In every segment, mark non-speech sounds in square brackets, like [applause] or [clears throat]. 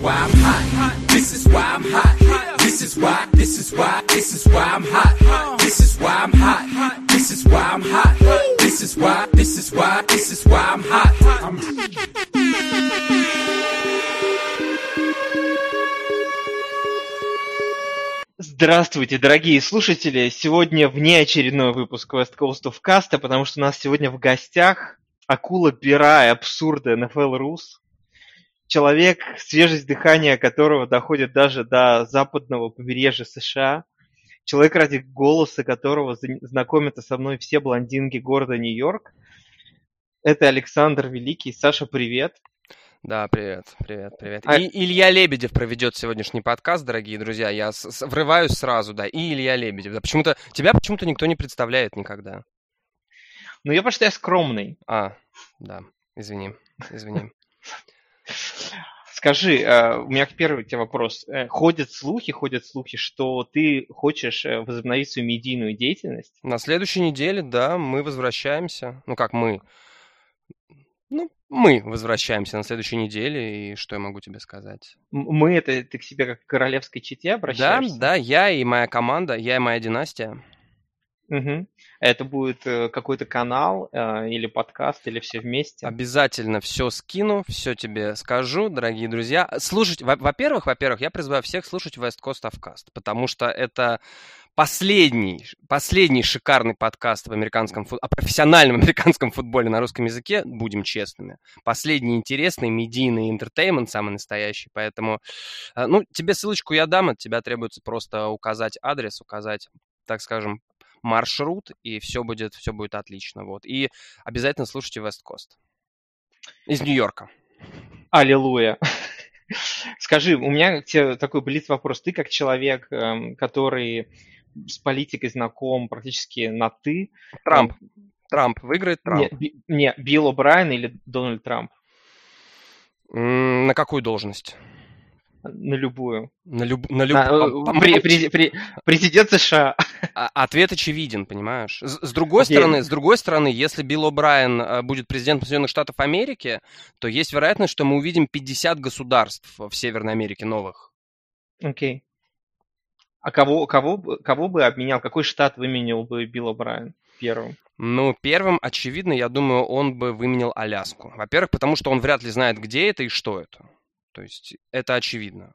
why I'm hot. This is why I'm hot. This is why, this is why, this is why I'm hot. This is why I'm hot. This is why I'm hot. This is why, this is why, this is why I'm hot. I'm Здравствуйте, дорогие слушатели! Сегодня внеочередной выпуск West Coast of Cast, потому что у нас сегодня в гостях акула пера и абсурда NFL Рус. Человек, свежесть дыхания которого доходит даже до западного побережья США. Человек, ради голоса которого зн- знакомятся со мной все блондинки города Нью-Йорк. Это Александр Великий. Саша, привет! Да, привет, привет, привет. А- И Илья Лебедев проведет сегодняшний подкаст, дорогие друзья. Я с- с- врываюсь сразу, да. И Илья Лебедев. Да, почему-то тебя почему-то никто не представляет никогда. Ну, я потому что я скромный. А, да. Извини, извини. [laughs] Скажи, э, у меня первый тебе вопрос. Э, Ходят слухи, ходят слухи, что ты хочешь э, возобновить свою медийную деятельность. На следующей неделе, да, мы возвращаемся. Ну как мы? Ну, мы возвращаемся на следующей неделе, и что я могу тебе сказать? Мы это ты к себе как к королевской чете Да, обращаешься? да, я и моя команда, я и моя династия. Мгм. Это будет э, какой-то канал э, или подкаст, или все вместе? Обязательно все скину, все тебе скажу, дорогие друзья. Слушать, во- во-первых, во-первых, я призываю всех слушать West Coast of Cast, потому что это последний, последний шикарный подкаст в американском фут- о профессиональном [laughs] американском футболе на русском языке, будем честными. Последний интересный медийный интертеймент, самый настоящий, поэтому, э, ну, тебе ссылочку я дам, от тебя требуется просто указать адрес, указать, так скажем, маршрут, и все будет, все будет отлично, вот. И обязательно слушайте West Coast. Из Нью-Йорка. Аллилуйя. Скажи, у меня к тебе такой блиц вопрос. Ты как человек, эм, который с политикой знаком практически на «ты». Трамп. эм, Трамп. Выиграет Трамп. Не, не, Билл О'Брайен или Дональд Трамп? На какую должность? На любую. На, люб... на, На, люб- э, помолчи. пре- пре- Президент США. А- Ответ очевиден, понимаешь? С, с другой Окей. стороны, с другой стороны, если Билл О'Брайен э, будет президентом Соединенных Штатов Америки, то есть вероятность, что мы увидим 50 государств в Северной Америке новых. Окей. А кого, кого, бы- кого бы обменял, какой штат выменял бы Билл О'Брайен первым? Ну, первым, очевидно, я думаю, он бы выменял Аляску. Во-первых, потому что он вряд ли знает, где это и что это. То есть это очевидно.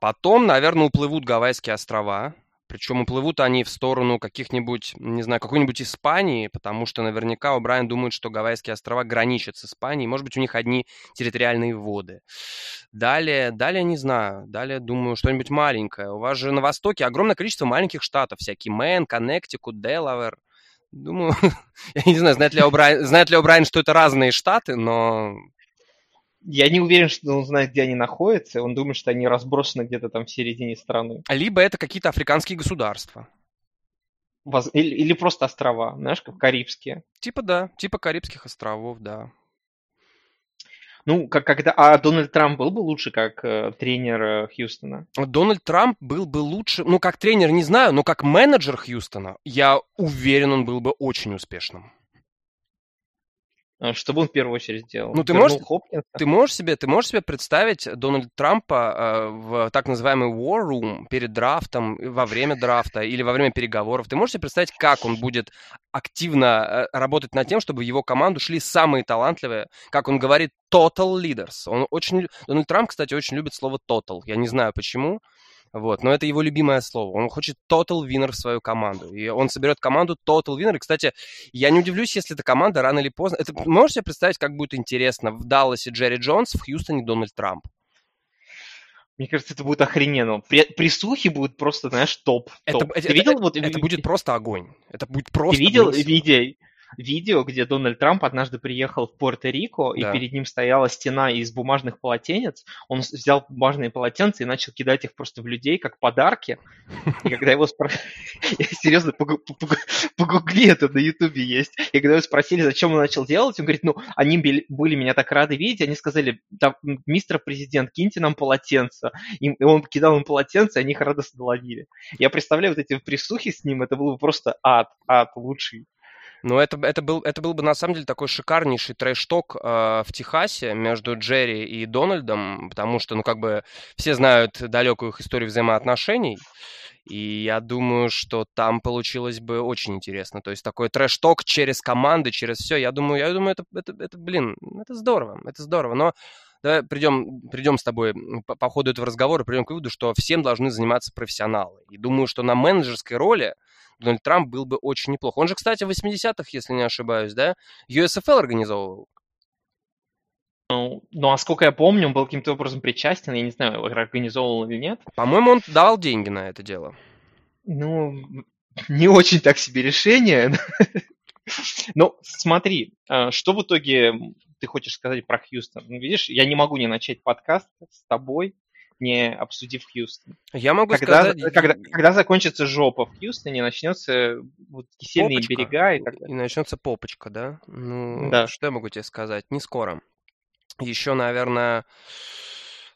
Потом, наверное, уплывут Гавайские острова. Причем уплывут они в сторону каких-нибудь, не знаю, какой-нибудь Испании, потому что наверняка Брайан думает, что Гавайские острова граничат с Испанией. Может быть, у них одни территориальные воды. Далее, далее не знаю. Далее, думаю, что-нибудь маленькое. У вас же на Востоке огромное количество маленьких штатов. Всякие Мэн, Коннектикут, Делавер. Думаю, [laughs] я не знаю, знает ли О'Брайен, знает ли О'Брайен, что это разные штаты, но Я не уверен, что он знает, где они находятся. Он думает, что они разбросаны где-то там в середине страны. либо это какие-то африканские государства. Воз- Или, или просто острова, знаешь, как Карибские. Типа да, типа Карибских островов, да. Ну, как когда... А Дональд Трамп был бы лучше как э, тренер э, Хьюстона? Дональд Трамп был бы лучше, ну, как тренер, не знаю, но как менеджер Хьюстона, я уверен, он был бы очень успешным. Э, Что бы он в первую очередь делал? Ну, ты Вернул можешь- Хопкинса? Ты можешь себе, ты можешь себе представить Дональда Трампа э, в так называемый war room перед драфтом, во время драфта или во время переговоров? Ты можешь себе представить, как он будет активно э, работать над тем, чтобы в его команду шли самые талантливые, как он говорит, total leaders. Он очень, Дональд Трамп, кстати, очень любит слово total. Я не знаю почему, вот, но это его любимое слово. Он хочет total winner в свою команду. И он соберет команду total winner. И, кстати, я не удивлюсь, если эта команда рано или поздно... Это, можешь себе представить, как будет интересно в Далласе Джерри Джонс, в Хьюстоне Дональд Трамп? Мне кажется, это будет охрененно. При- Присухи будут просто, знаешь, топ. Это, топ. это- Ты видел это- вот это будет просто огонь. Это будет Ты просто... видел блин, видео, видео, где Дональд Трамп однажды приехал в Пуэрто-Рико, и Да. перед ним стояла стена из бумажных полотенец. Он взял бумажные полотенца и начал кидать их просто в людей, как подарки. И когда его спросили... [laughs] Серьезно, погу- погу- погугли это на Ютубе есть. И когда его спросили, зачем он начал делать, он говорит, ну, они были меня так рады видеть, они сказали, «Да, м, мистер президент, киньте нам полотенце. И и он кидал им полотенце, и они их радостно ловили. Я представляю вот эти присухи с ним, это было бы просто ад, ад лучший. Ну, это, это, был, это был бы на самом деле такой шикарнейший трэш-ток э, в Техасе между Джерри и Дональдом, потому что, ну, как бы все знают далекую их историю взаимоотношений. И я думаю, что там получилось бы очень интересно. То есть такой трэш-ток через команды, через все. Я думаю, я думаю, это, это, это, блин, это здорово, это здорово. Но давай придем, придем с тобой по, по ходу этого разговора, придем к выводу, что всем должны заниматься профессионалы. И думаю, что на менеджерской роли Дональд Трамп был бы очень неплохо. Он же, кстати, в 80-х, если не ошибаюсь, да, USFL организовывал. Ну, ну, а сколько я помню, он был каким-то образом причастен, я не знаю, организовывал или нет. По-моему, он давал деньги на это дело. Ну, не очень так себе решение. [laughs] Ну, смотри, а, что в итоге ты хочешь сказать про Хьюстон? Ну, видишь, я не могу не начать подкаст с тобой, не обсудив Хьюстон. Я могу когда, сказать... Когда, когда закончится жопа в Хьюстоне, начнется вот сильные попочка, берега и так далее. И начнется попочка, да? Ну, Да. что я могу тебе сказать? Не скоро. Еще, наверное,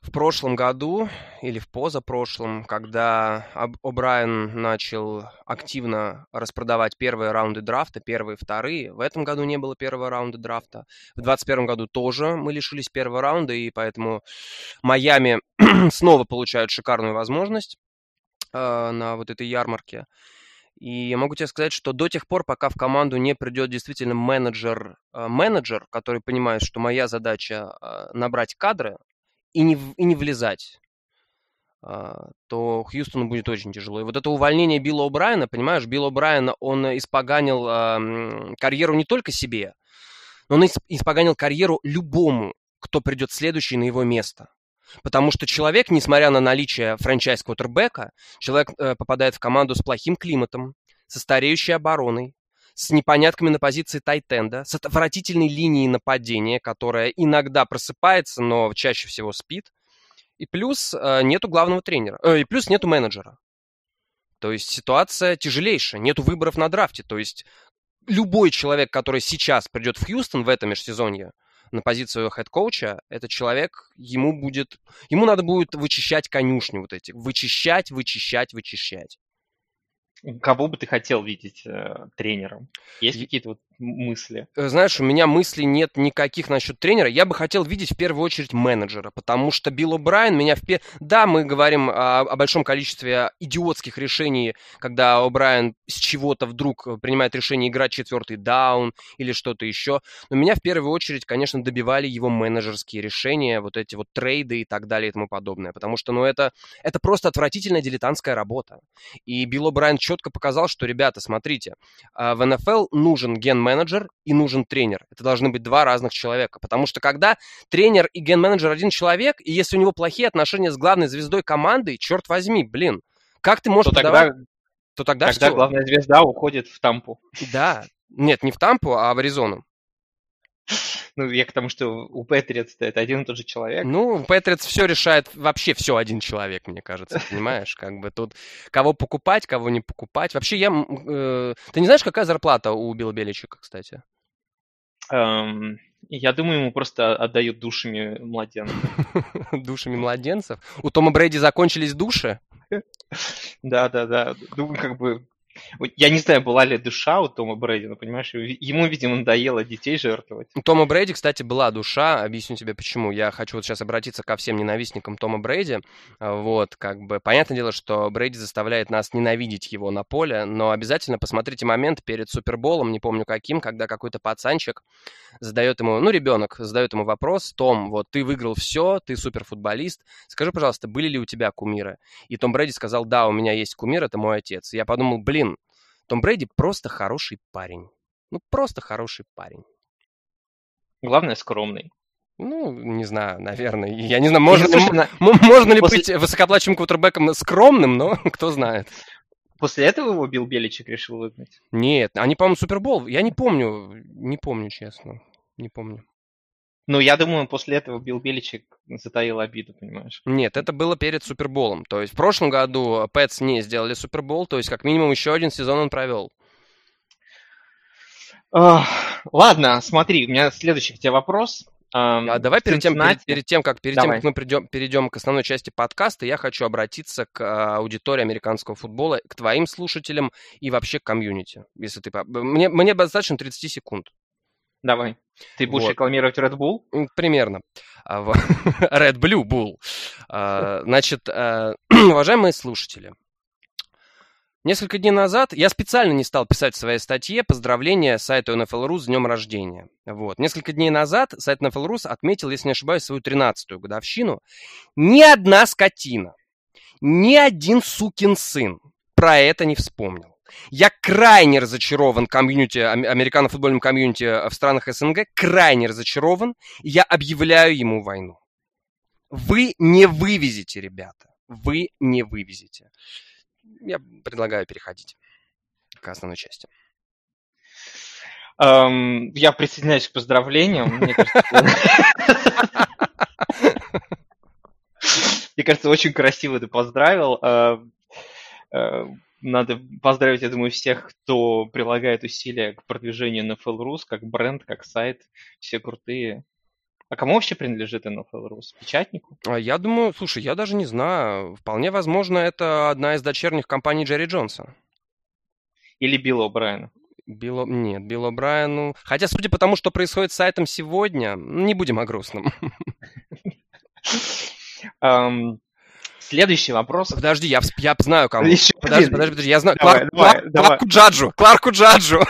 в прошлом году или в позапрошлом, когда Об- О'Брайен начал активно распродавать первые раунды драфта, первые, вторые, в этом году не было первого раунда драфта. В 2021 году тоже мы лишились первого раунда, и поэтому Майами [clears throat] снова получают шикарную возможность э, на вот этой ярмарке. И я могу тебе сказать, что до тех пор, пока в команду не придет действительно менеджер, э, менеджер, который понимает, что моя задача э, набрать кадры и не, и не влезать, э, то Хьюстону будет очень тяжело. И вот это увольнение Билла О'Брайена, понимаешь, Билл О'Брайена, он испоганил м, карьеру не только себе, но он ис- испоганил карьеру любому, кто придет следующий на его место. Потому что человек, несмотря на наличие франчайз-квотербека, человек э, попадает в команду с плохим климатом, со стареющей обороной, с непонятками на позиции tight end а, с отвратительной линией нападения, которая иногда просыпается, но чаще всего спит. И плюс э, нету главного тренера, э, и плюс нету менеджера. То есть ситуация тяжелейшая, нету выборов на драфте. То есть любой человек, который сейчас придет в Хьюстон в этом межсезонье на позицию head coach а, этот человек, ему будет, ему надо будет вычищать конюшни вот эти, вычищать, вычищать, вычищать. Кого бы ты хотел видеть э, тренером? Есть какие-то вот мысли? Э, Знаешь, у меня мыслей нет никаких насчет тренера. Я бы хотел видеть в первую очередь менеджера, потому что Билл О'Брайен меня в пе... Да, мы говорим о, о большом количестве идиотских решений, когда О'Брайен с чего-то вдруг принимает решение играть четвертый даун или что-то еще. Но меня в первую очередь, конечно, добивали его менеджерские решения, вот эти вот трейды и так далее и тому подобное. Потому что, ну, это, это просто отвратительная дилетантская работа. И Билл О'Брайен четко показал, что, ребята, смотрите, а, в НФЛ нужен ген-менеджер и нужен тренер. Это должны быть два разных человека. Потому что когда тренер и ген-менеджер один человек, и если у него плохие отношения с главной звездой команды, черт возьми, блин, как ты можешь То продавать- тогда, то тогда, тогда всё. главная звезда уходит в Тампу. Да. Нет, не в Тампу, а в Аризону. [laughs] Ну, я к тому, что у Патриотс это один и тот же человек. Ну, Патриотс все решает, вообще все один человек, мне кажется, понимаешь? Как бы тут кого покупать, кого не покупать. Вообще, я... э, Ты не знаешь, какая зарплата у Билла Беличика, кстати? Эм, я думаю, ему просто отдают душами младенцев. [laughs] Душами младенцев. У Тома Брейди закончились души. [laughs] Да, да, да. Думаю, как бы... Я не знаю, была ли душа у Тома Брэди, но, понимаешь, ему, видимо, надоело детей жертвовать. У Тома Брейди, кстати, была душа. Объясню тебе почему. Я хочу вот сейчас обратиться ко всем ненавистникам Тома Брейди. А, Вот, как бы, понятное дело, что Брейди заставляет нас ненавидеть его на поле, но обязательно посмотрите момент перед Суперболом, не помню каким, когда какой-то пацанчик задает ему, ну, ребенок задает ему вопрос, Том, вот ты выиграл все, ты суперфутболист, скажи, пожалуйста, были ли у тебя кумиры? И Том Брейди сказал, да, у меня есть кумир, это мой отец. Я подумал, блин, Том Брейди просто хороший парень. Ну, просто хороший парень. Главное, скромный. Ну, не знаю, наверное. Я не знаю, можно, слушай, м- на- можно ли после- быть высокоплачиваемым квотербеком скромным, но [laughs] кто знает. После этого его Билл Беличек решил выгнать. Нет, они, по-моему, Супербол. Я не помню, не помню, честно. Не помню. Ну, я думаю, после этого Билл Беличек затаил обиду, понимаешь? Нет, это было перед Суперболом. То есть в прошлом году Пэтс не сделали Супербол, то есть как минимум еще один сезон он провел. Ах, Ладно, смотри, у меня следующий к тебе вопрос. Ам, А давай перед тем, перед, перед тем, как, перед тем, Давай. как мы придем, перейдем к основной части подкаста, я хочу обратиться к а, аудитории американского футбола, к твоим слушателям и вообще к комьюнити. Если ты... Мне, мне достаточно 30 секунд. Давай. Ты будешь Вот. рекламировать Red Bull? Примерно. А, [laughs] Red Blue Bull. А, Значит, а, [clears throat] уважаемые слушатели, несколько дней назад я специально не стал писать в своей статье поздравления сайту NFL.ru с днем рождения. Вот. Несколько дней назад сайт NFL.ru отметил, если не ошибаюсь, свою 13-ю годовщину. Ни одна скотина, ни один сукин сын про это не вспомнил. Я крайне разочарован комьюнити, ам- американо-футбольном комьюнити э, в странах СНГ, крайне разочарован, и я объявляю ему войну. Вы не вывезете, ребята. Вы не вывезете. Я предлагаю переходить к основной части. Ам, я присоединяюсь к поздравлениям. Мне кажется, [laughs] [laughs] Мне кажется, очень красиво ты поздравил. Надо поздравить, я думаю, всех, кто прилагает усилия к продвижению NFL Rus, как бренд, как сайт. Все крутые. А кому вообще принадлежит NFL Rus? Печатнику? А Я думаю, слушай, я даже не знаю. Вполне возможно, это одна из дочерних компаний Джерри Джонса. Или Билла О'Брайена? Билл... О- Нет, Билл О'Брайену... Хотя, судя по тому, что происходит с сайтом сегодня, не будем о грустном. Следующий вопрос. Подожди, я, я знаю кому. Еще Подожди, один. подожди, подожди, я знаю. Давай, Кларк- давай, Кларк- давай. Кларку Джаджу, Кларку Джаджу.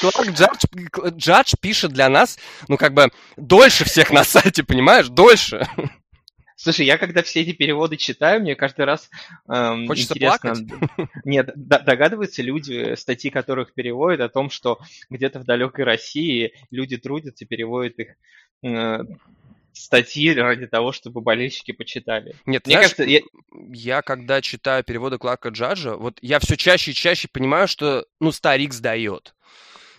Кларк Джадж, Джадж пишет для нас, ну, как бы, дольше всех на сайте, понимаешь? Дольше. Слушай, я когда все эти переводы читаю, мне каждый раз эм, Хочется интересно. Нет, д- догадываются люди, статьи которых переводят о том, что где-то в далекой России люди трудятся, переводят их э, статьи ради того, чтобы болельщики почитали. Нет, Мне знаешь, кажется, я- я когда читаю переводы Кларка Джаджа, вот я все чаще и чаще понимаю, что, ну, старик сдает.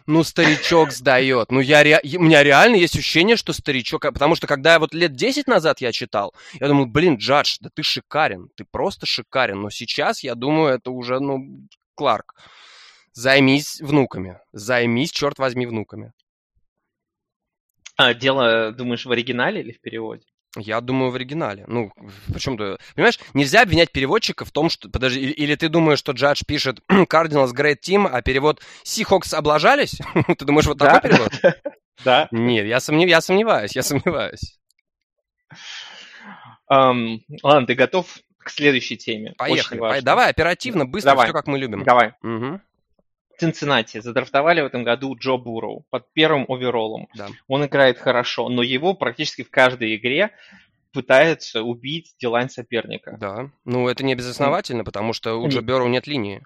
Ну, старичок сдает. Ну, я ре... у меня реально есть ощущение, что старичок... а, Потому что когда я вот лет 10 назад я читал, я думал, блин, Джадж, да ты шикарен, ты просто шикарен. Но сейчас, я думаю, это уже, ну, Кларк, займись внуками. Займись, черт возьми, внуками. А, дело, думаешь, в оригинале или в переводе? Я думаю, в оригинале. Ну, почему то Понимаешь, нельзя обвинять переводчика в том, что... Подожди, или, или ты думаешь, что Джадж пишет [clears throat] Cardinals Great Team, а перевод Seahawks облажались? [laughs] ты думаешь, вот такой перевод? [laughs] Да. Нет, я, сомнев... я сомневаюсь, я сомневаюсь. Ам, ладно, ты готов к следующей теме? Поехали. Давай оперативно, быстро, Давай. все как мы любим. Давай. Мгм, Цинциннати задрафтовали в этом году Джо Бурроу под первым оверолом. да. Он играет хорошо, но его практически в каждой игре пытаются убить дилайн соперника. Да. Ну, это не безосновательно, потому что у Джо. Берроу нет линии.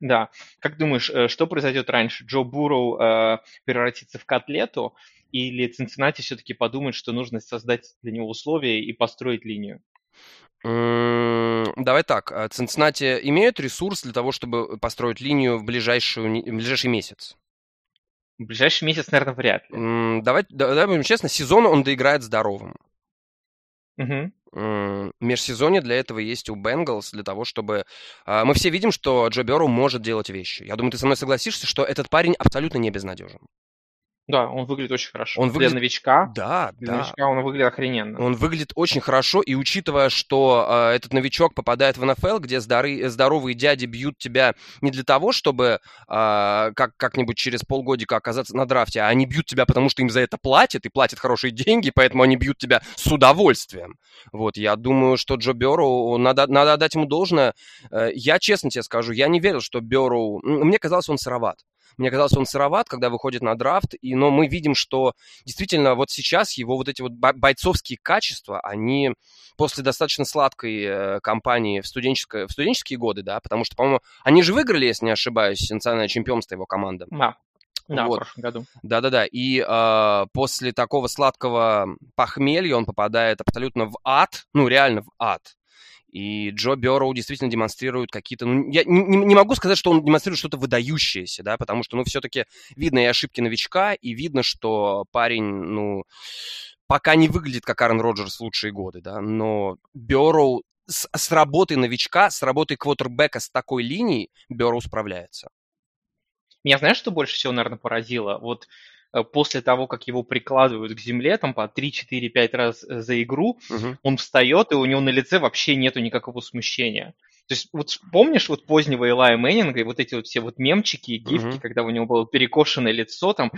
Да. Как думаешь, э, что произойдет раньше? Джо Бурроу э, превратится в котлету, или Цинциннати все-таки подумает, что нужно создать для него условия и построить линию? Давай так. а Цинциннати имеют ресурс для того, чтобы построить линию в, ближайшую, в ближайший месяц? В ближайший месяц, наверное, вряд ли. Давай, да- давай будем честно, сезон он доиграет здоровым. М, Межсезонье для этого есть у Бенгалс, для того, чтобы... а, Мы все видим, что Джо Берроу может делать вещи. Я думаю, ты со мной согласишься, что этот парень абсолютно не безнадежен. Да, он выглядит очень хорошо. Он Для выглядит- новичка, Да, для да. новичка он выглядит охрененно. Он выглядит очень хорошо, и учитывая, что э, этот новичок попадает в НФЛ, где здоры- здоровые дяди бьют тебя не для того, чтобы э, как- как-нибудь через полгодика оказаться на драфте, а они бьют тебя, потому что им за это платят, и платят хорошие деньги, поэтому они бьют тебя с удовольствием. Вот, я думаю, что Джо Берроу, надо, надо отдать ему должное. Э, я честно тебе скажу, я не верил, что Берроу... м, Мне казалось, он сыроват. Мне казалось, он сыроват, когда выходит на драфт, и, но мы видим, что действительно вот сейчас его вот эти вот бо- бойцовские качества, они после достаточно сладкой э, кампании в, студенческое, в студенческие годы, да, потому что, по-моему, они же выиграли, если не ошибаюсь, национальное чемпионство его команда. Да. Да, Вот. в прошлом году. Да-да-да. И э, после такого сладкого похмелья он попадает абсолютно в ад, ну реально в ад. И Джо Берроу действительно демонстрирует какие-то... Ну, я не, не- могу сказать, что он демонстрирует что-то выдающееся, да, потому что, ну, все-таки видно и ошибки новичка, и видно, что парень, ну, пока не выглядит как Аарон Роджерс в лучшие годы, да, но Берроу с, с работой новичка, с работой квотербека с такой линией Берроу справляется. Меня знаешь, что больше всего, наверное, поразило? Вот после того, как его прикладывают к земле, там по 3-4-5 раз э, за игру, Мгм. он встает, и у него на лице вообще нету никакого смущения. То есть, вот помнишь вот позднего Илая Мэннинга и вот эти вот все вот мемчики и гифки, Мгм. когда у него было перекошенное лицо, там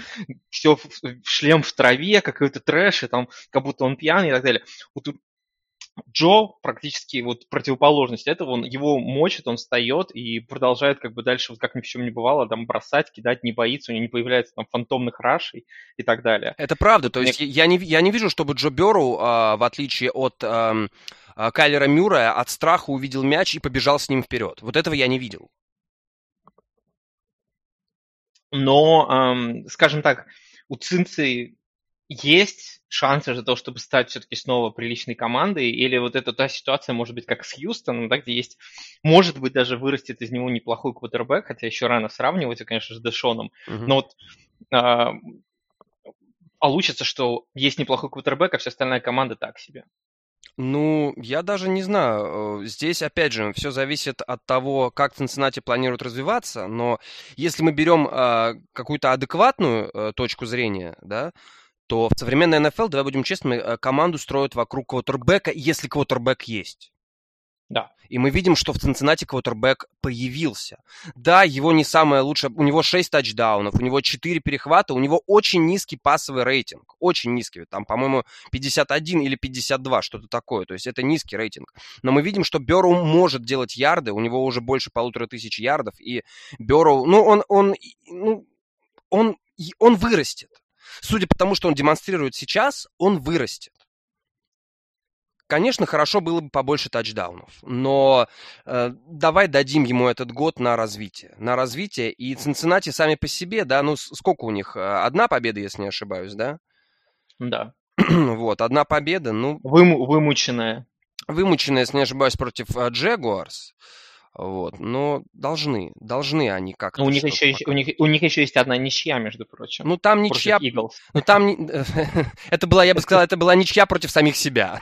все в, в шлем в траве, какой-то трэш, и там как будто он пьяный и так далее. Вот Джо практически вот противоположность этого, он, его мочит, он встает и продолжает как бы дальше, вот как ни в чем не бывало, там бросать, кидать, не боится, у него не появляется там фантомных рашей и так далее. Это правда, то Мне- есть я не, я не вижу, чтобы Джо Берроу, а, в отличие от а, Кайлера Мюррея, от страха увидел мяч и побежал с ним вперед. Вот этого я не видел. Но, ам, скажем так, у Цинцы есть шансы за то, чтобы стать все-таки снова приличной командой, или вот эта та ситуация может быть как с Хьюстоном, да, где есть, может быть, даже вырастет из него неплохой квотербек, хотя еще рано сравнивать, конечно, с Дэшоном, Мгм. но вот а, получится, что есть неплохой квотербек, а вся остальная команда так себе. Ну, я даже не знаю. Э, Здесь, опять же, все зависит от того, как Цинциннати планирует развиваться. Но если мы берем а, какую-то адекватную э, точку зрения, да, то в современной НФЛ, давай будем честными, э, команду строят вокруг квотербека, если квотербек есть. Да. И мы видим, что в Цинциннати квотербек появился. Да, его не самое лучшее. У него 6 тачдаунов, у него 4 перехвата, у него очень низкий пассовый рейтинг. Очень низкий. Там, по-моему, 51 или 52, что-то такое. То есть это низкий рейтинг. Но мы видим, что Берроу может делать ярды. У него уже больше полутора тысяч ярдов. И Берроу, ну, он, он, ну, он, он вырастет. Судя по тому, что он демонстрирует сейчас, он вырастет. Конечно, хорошо было бы побольше тачдаунов, но э, давай дадим ему этот год на развитие. На развитие. И Цинциннати сами по себе, да, ну сколько у них? Э, Одна победа, если не ошибаюсь, да? Да. [clears throat] вот, одна победа, ну, Выму- вымученная. вымученная, если не ошибаюсь, против э, Джегуарс. Вот, но должны, должны они как-то Но у них, еще, есть- у, них, у них еще есть одна ничья, между прочим. Ну, там ничья... Ну, там... [laughs] это была, я бы сказал, это была ничья против самих себя.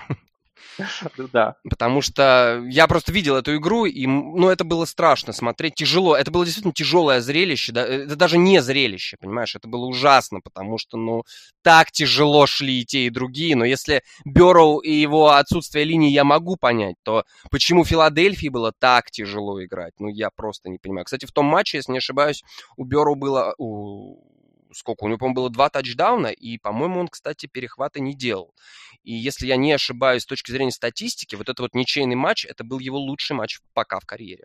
Да. Потому что я просто видел эту игру, и ну, это было страшно смотреть, тяжело. Это было действительно тяжелое зрелище, да, это даже не зрелище, понимаешь, это было ужасно, потому что, ну, так тяжело шли и те, и другие, но если Берроу и его отсутствие линии я могу понять, то почему Филадельфии было так тяжело играть, ну, я просто не понимаю. Кстати, в том матче, если не ошибаюсь, у Берроу было, у- сколько, у него, по-моему, было два тачдауна, и, по-моему, он, кстати, перехваты не делал. И если я не ошибаюсь с точки зрения статистики, вот этот вот ничейный матч, это был его лучший матч пока в карьере.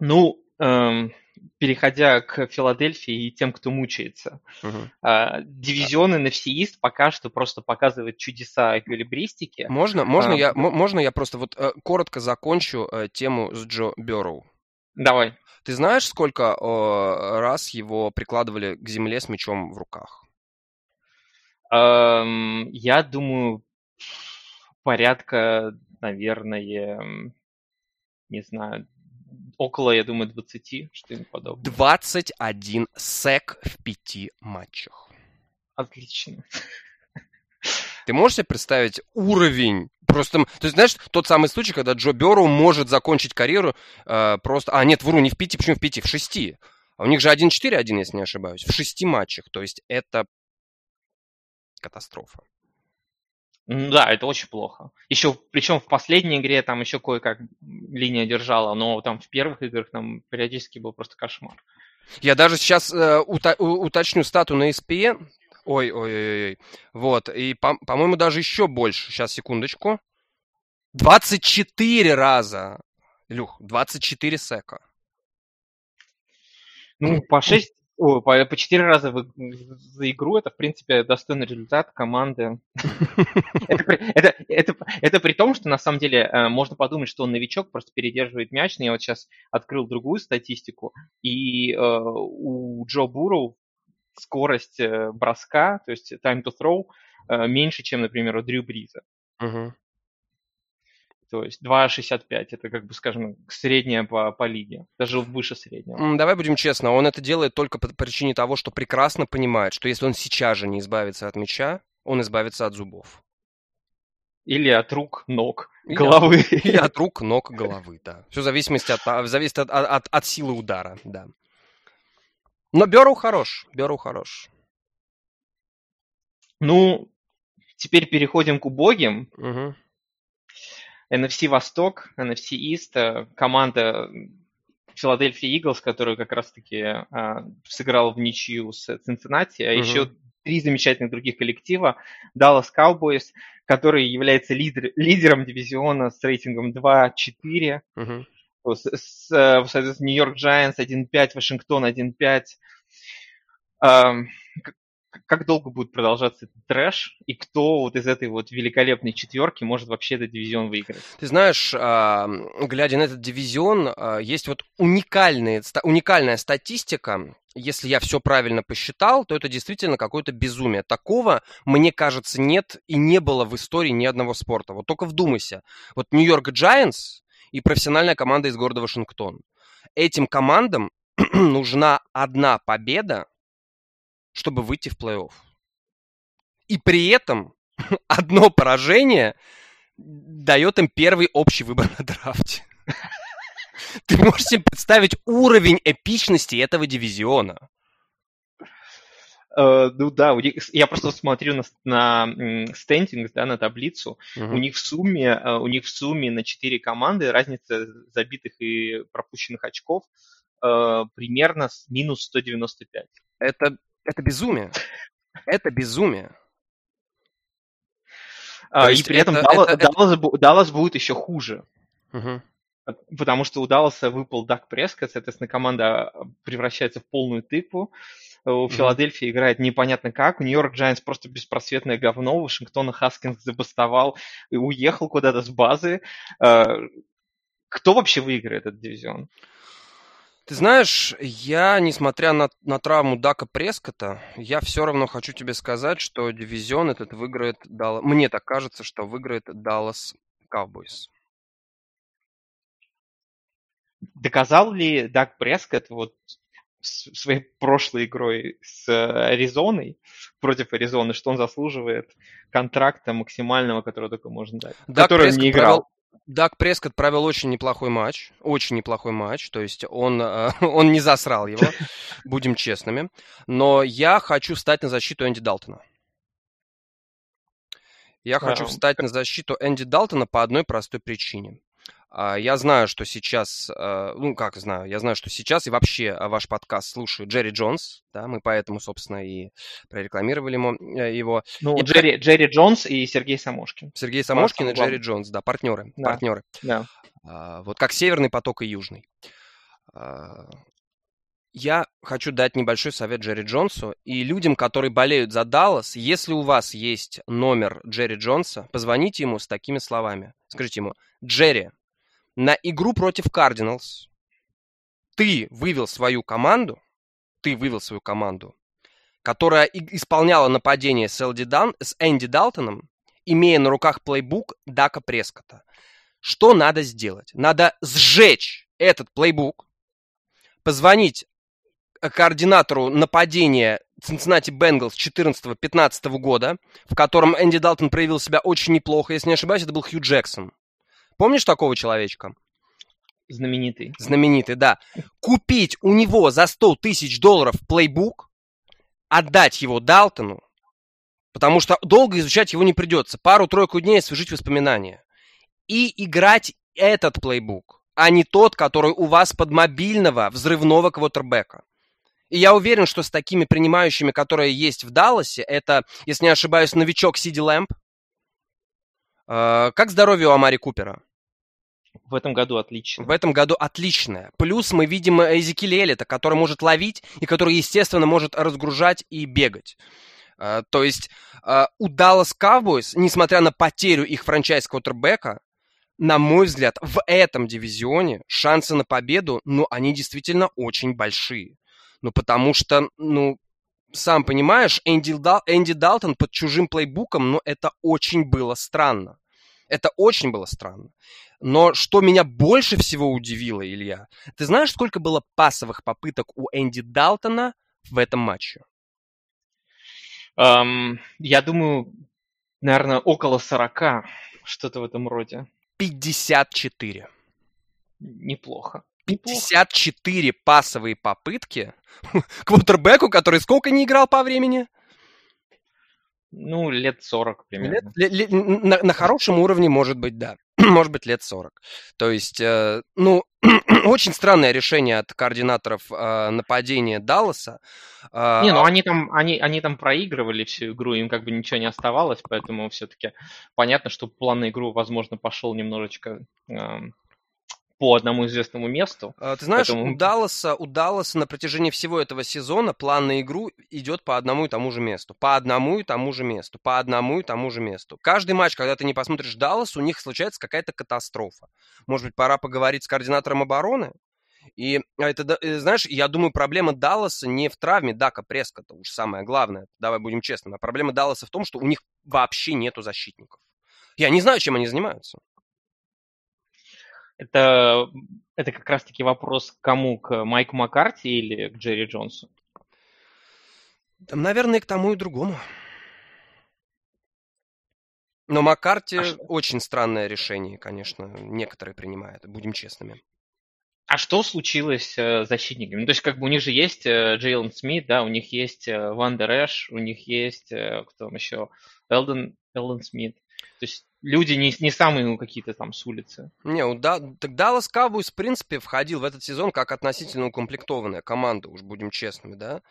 Ну, эм, переходя к Филадельфии и тем, кто мучается. Мгм. А, Дивизион NFC East пока что просто показывает чудеса эквилибристики. Можно, можно, А, я, да. мо- можно я просто вот э, коротко закончу э, тему с Джо Берроу? Давай. Ты знаешь, сколько э, раз его прикладывали к земле с мячом в руках? Эм, Я думаю, порядка, наверное, не знаю, около, я думаю, 20, что-нибудь подобное. 21 сек в пяти матчах. Отлично. Ты можешь себе представить уровень? Просто, то есть, знаешь, тот самый случай, когда Джо Берроу может закончить карьеру э, просто... А, нет, вру, не в пяти, почему в пяти? В шести. А у них же 1-4-1, если не ошибаюсь. В шести матчах. То есть это катастрофа. Да, это очень плохо. Еще, причем в последней игре там еще кое-как линия держала, но там в первых играх там периодически был просто кошмар. Я даже сейчас э, ута- уточню стату на ESPN. Ой, ой, ой, ой. Вот. И, по- по-моему, даже еще больше. Сейчас, секундочку. 24 раза. Илюх, 24 сека. Ну, по 6, о, по, по 4 раза в- за игру это, в принципе, достойный результат команды. [laughs] Это, при- том, что на самом деле э, можно подумать, что он новичок, просто передерживает мяч. Но я вот сейчас открыл другую статистику, и э, у Джо Бурроу скорость э, броска, то есть time to throw, э, меньше, чем, например, у Дрю Бриза. Мгм. То есть 2,65 это, как бы, скажем, средняя по, по лиге, даже выше среднего. Давай будем честны, он это делает только по причине того, что прекрасно понимает, что если он сейчас же не избавится от мяча, он избавится от зубов. Или от рук, ног, Или головы. Или от [laughs] рук, ног, головы, да. Все в зависимости от, а, зависит от, от, от силы удара, да. Но Беру хорош, Беру хорош. Ну, теперь переходим к убогим. Угу. NFC Восток, NFC East, э, команда Филадельфия Иглс, которая как раз-таки а, сыграла в ничью с Цинциннати, а Мгм. еще три замечательных других коллектива. Dallas Cowboys, который является лидер- лидером дивизиона с рейтингом 2-4. Угу. С, с, э, соответственно, Нью-Йорк Giants 1-5, Вашингтон 1-5. Ам, к- Как долго будет продолжаться этот трэш? И кто вот из этой вот великолепной четверки может вообще этот дивизион выиграть? Ты знаешь, глядя на этот дивизион, а, есть вот уникальные, ста- уникальная статистика. Если я все правильно посчитал, то это действительно какое-то безумие. Такого, мне кажется, нет и не было в истории ни одного спорта. Вот только вдумайся. Вот Нью-Йорк Giants и профессиональная команда из города Вашингтон. Этим командам [clears throat] нужна одна победа, чтобы выйти в плей-офф. И при этом [laughs] одно поражение дает им первый общий выбор на драфте. [laughs] Ты можешь себе представить уровень эпичности этого дивизиона? Э, ну да, у них- я просто смотрю на, на стендинг, да, на таблицу. Мгм. У них в сумме, э, у них в сумме на 4 команды разница забитых и пропущенных очков э, примерно с минус 195. Это, это безумие. Это безумие. А, То и при этом это- Далла- это- это- Даллас, бу- Даллас будет еще хуже. Мгм. Потому что у Далласа выпал Дак Прескотт, соответственно, команда превращается в полную тыкву. У Мгм. Филадельфии играет непонятно как. У Нью-Йорк Giants просто беспросветное говно. У Вашингтона Хаскинс забастовал и уехал куда-то с базы. Э, Кто вообще выиграет этот дивизион? Ты знаешь, я, несмотря на, на травму Дака Прескота, я все равно хочу тебе сказать, что дивизион этот выиграет Даллас. Мне так кажется, что выиграет Даллас Cowboys. Доказал ли Дак Прескотт вот своей прошлой игрой с Аризоной, против Аризоны, что он заслуживает контракта максимального, который только можно дать? Дак который он Прескотт не играл. провел- Дак Прескотт провел очень неплохой матч, очень неплохой матч, то есть он, э, [laughs] он не засрал его, [laughs] будем честными. Но я хочу встать на защиту Энди Далтона. Я хочу встать на защиту Энди Далтона по одной простой причине. А, Я знаю, что сейчас, э, ну как знаю, я знаю, что сейчас и вообще э, ваш подкаст слушает Джерри Джонс, да, мы поэтому, собственно, и прорекламировали ему, э, его. Ну, И Джерри, Джерри Джонс и Сергей Самошкин. Сергей Самошкин и. Джерри Джонс, да, партнеры, Да. партнеры. Да. А, Вот как Северный поток и Южный. А, Я хочу дать небольшой совет Джерри Джонсу и людям, которые болеют за Даллас. Если у вас есть номер Джерри Джонса, позвоните ему с такими словами. Скажите ему, Джерри, на игру против Кардиналс ты вывел свою команду, ты вывел свою команду, которая исполняла нападение с, Элди Дан- с Энди Далтоном, имея на руках плейбук Дака Прескота. Что надо сделать? Надо сжечь этот плейбук, позвонить э, координатору нападения Cincinnati Bengals 14-15 года, в котором Энди Далтон проявил себя очень неплохо. Если не ошибаюсь, это был Хью Джексон. Помнишь такого человечка? Знаменитый. Знаменитый, да. Купить у него за 100 тысяч долларов плейбук, отдать его Далтону, потому что долго изучать его не придется. Пару-тройку дней освежить воспоминания. И играть этот плейбук, а не тот, который у вас под мобильного взрывного квотербека. И я уверен, что с такими принимающими, которые есть в Далласе, это, если не ошибаюсь, новичок Сиди Лэмп. Э, Как здоровье у Амари Купера? В этом году отлично. В этом году отличная. Плюс мы видим Эзекиля Эллита, который может ловить и который, естественно, может разгружать и бегать. А, То есть а, у Dallas Cowboys, несмотря на потерю их франчайз-квотербека, на мой взгляд, в этом дивизионе шансы на победу, ну, они действительно очень большие. Ну, потому что, ну, сам понимаешь, Энди, Дал- Энди Далтон под чужим плейбуком, ну, это очень было странно. Это очень было странно. Но что меня больше всего удивило, Илья, ты знаешь, сколько было пасовых попыток у Энди Далтона в этом матче? Ам, я думаю, наверное, около 40, что-то в этом роде. 54. Неплохо. 54 пасовые попытки [laughs] квотербеку, который сколько не играл по времени? Ну, лет 40 примерно. Лет, лет, на, на хорошем уровне, может быть, да. [clears throat] может быть, лет 40. То есть, э, ну, [clears throat] очень странное решение от координаторов э, нападения Далласа. Э, не, ну они там, они, они там проигрывали всю игру, им как бы ничего не оставалось, поэтому все-таки понятно, что план на игру, возможно, пошел немножечко э, по одному известному месту. А, ты знаешь, поэтому... у, Далласа, у Далласа на протяжении всего этого сезона план на игру идет по одному и тому же месту. По одному и тому же месту. По одному и тому же месту. Каждый матч, когда ты не посмотришь Даллас, у них случается какая-то катастрофа. Может быть, пора поговорить с координатором обороны? И это, э, знаешь, я думаю, проблема Далласа не в травме Дака Прескота, уж самое главное, давай будем честными, а проблема Далласа в том, что у них вообще нету защитников. Я не знаю, чем они занимаются. Это, это как раз-таки вопрос к кому? К Майку Маккарти или к Джерри Джонсу? Наверное, к тому и другому. Но Маккарти а очень странное решение, конечно, некоторые принимают, будем честными. А что случилось э, с защитниками? Ну, то есть, как бы у них же есть э, Джейлон Смит, да, у них есть э, Ван Дер Эш, у них есть, кто там еще, Элден, Элден Смит. То есть люди не, не самые ну, какие-то там с улицы. Не, у да, так Dallas Cowboys, в принципе, входил в этот сезон как относительно укомплектованная команда, уж будем честными, да?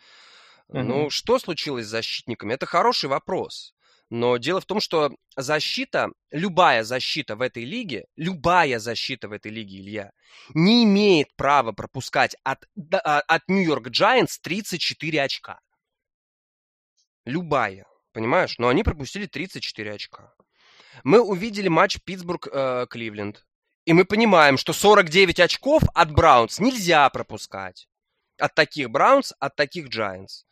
Uh-huh. Ну, что случилось с защитниками? Это хороший вопрос. Но дело в том, что защита, любая защита в этой лиге, любая защита в этой лиге, Илья, не имеет права пропускать от, а, от Нью-Йорк Giants 34 очка. Любая, понимаешь? Но они пропустили 34 очка. Мы увидели матч Питтсбург-Кливленд. Э, и мы понимаем, что 49 очков от Browns нельзя пропускать. От таких Browns, от таких Giants.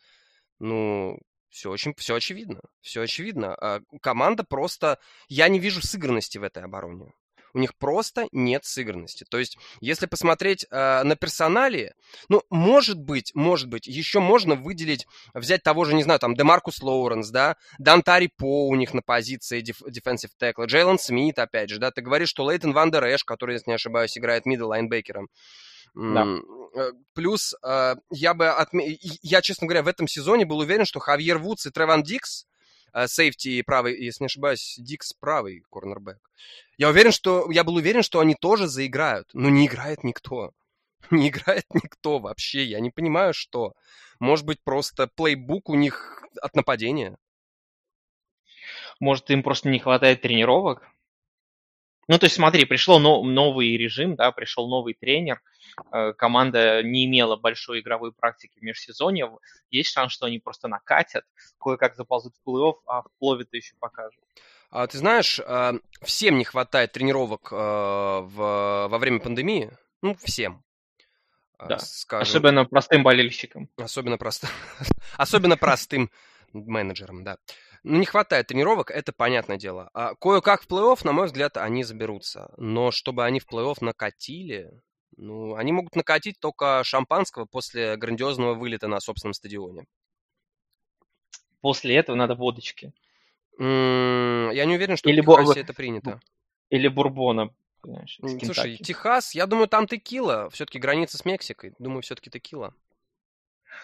Ну, все очень, все очевидно. Все очевидно. А команда просто... Я не вижу сыгранности в этой обороне у них просто нет сыгранности. То есть, если посмотреть э, на персоналии, ну, может быть, может быть, еще можно выделить, взять того же, не знаю, там, Демаркус Лоуренс, да, Дантари По у них на позиции def- defensive tackle, Джейлон Смит, опять же, да, ты говоришь, что Лейтон Ван Дер Эш, который, если не ошибаюсь, играет middle linebacker ом, да. Э, плюс э, я бы отме... я, честно говоря, в этом сезоне был уверен, что Хавьер Вудс и Треван Дикс, сейфти правый, если не ошибаюсь, Дикс правый корнербэк, я уверен, что... Я был уверен, что они тоже заиграют. Но не играет никто. [laughs] Не играет никто вообще. Я не понимаю, что. Может быть, просто плейбук у них от нападения? Может, им просто не хватает тренировок? Ну, то есть, смотри, пришел новый режим, да, пришел новый тренер, э, команда не имела большой игровой практики в межсезонье, есть шанс, что они просто накатят, кое-как заползут в плей-офф, а в плове-то еще покажут. А, ты знаешь, а, всем не хватает тренировок а, в, во время пандемии. Ну, всем. Да. Скажем. Особенно простым болельщикам. Особенно, просто... [laughs] Особенно простым менеджерам, да. Ну, не хватает тренировок, это понятное дело. А кое-как в плей-офф, на мой взгляд, они заберутся. Но чтобы они в плей-офф накатили, ну, они могут накатить только шампанского после грандиозного вылета на собственном стадионе. После этого надо водочки. Я не уверен, что Или в Техасе это принято. Или бурбона. Слушай, Техас, я думаю, там текила. Все-таки граница с Мексикой. Думаю, все-таки текила.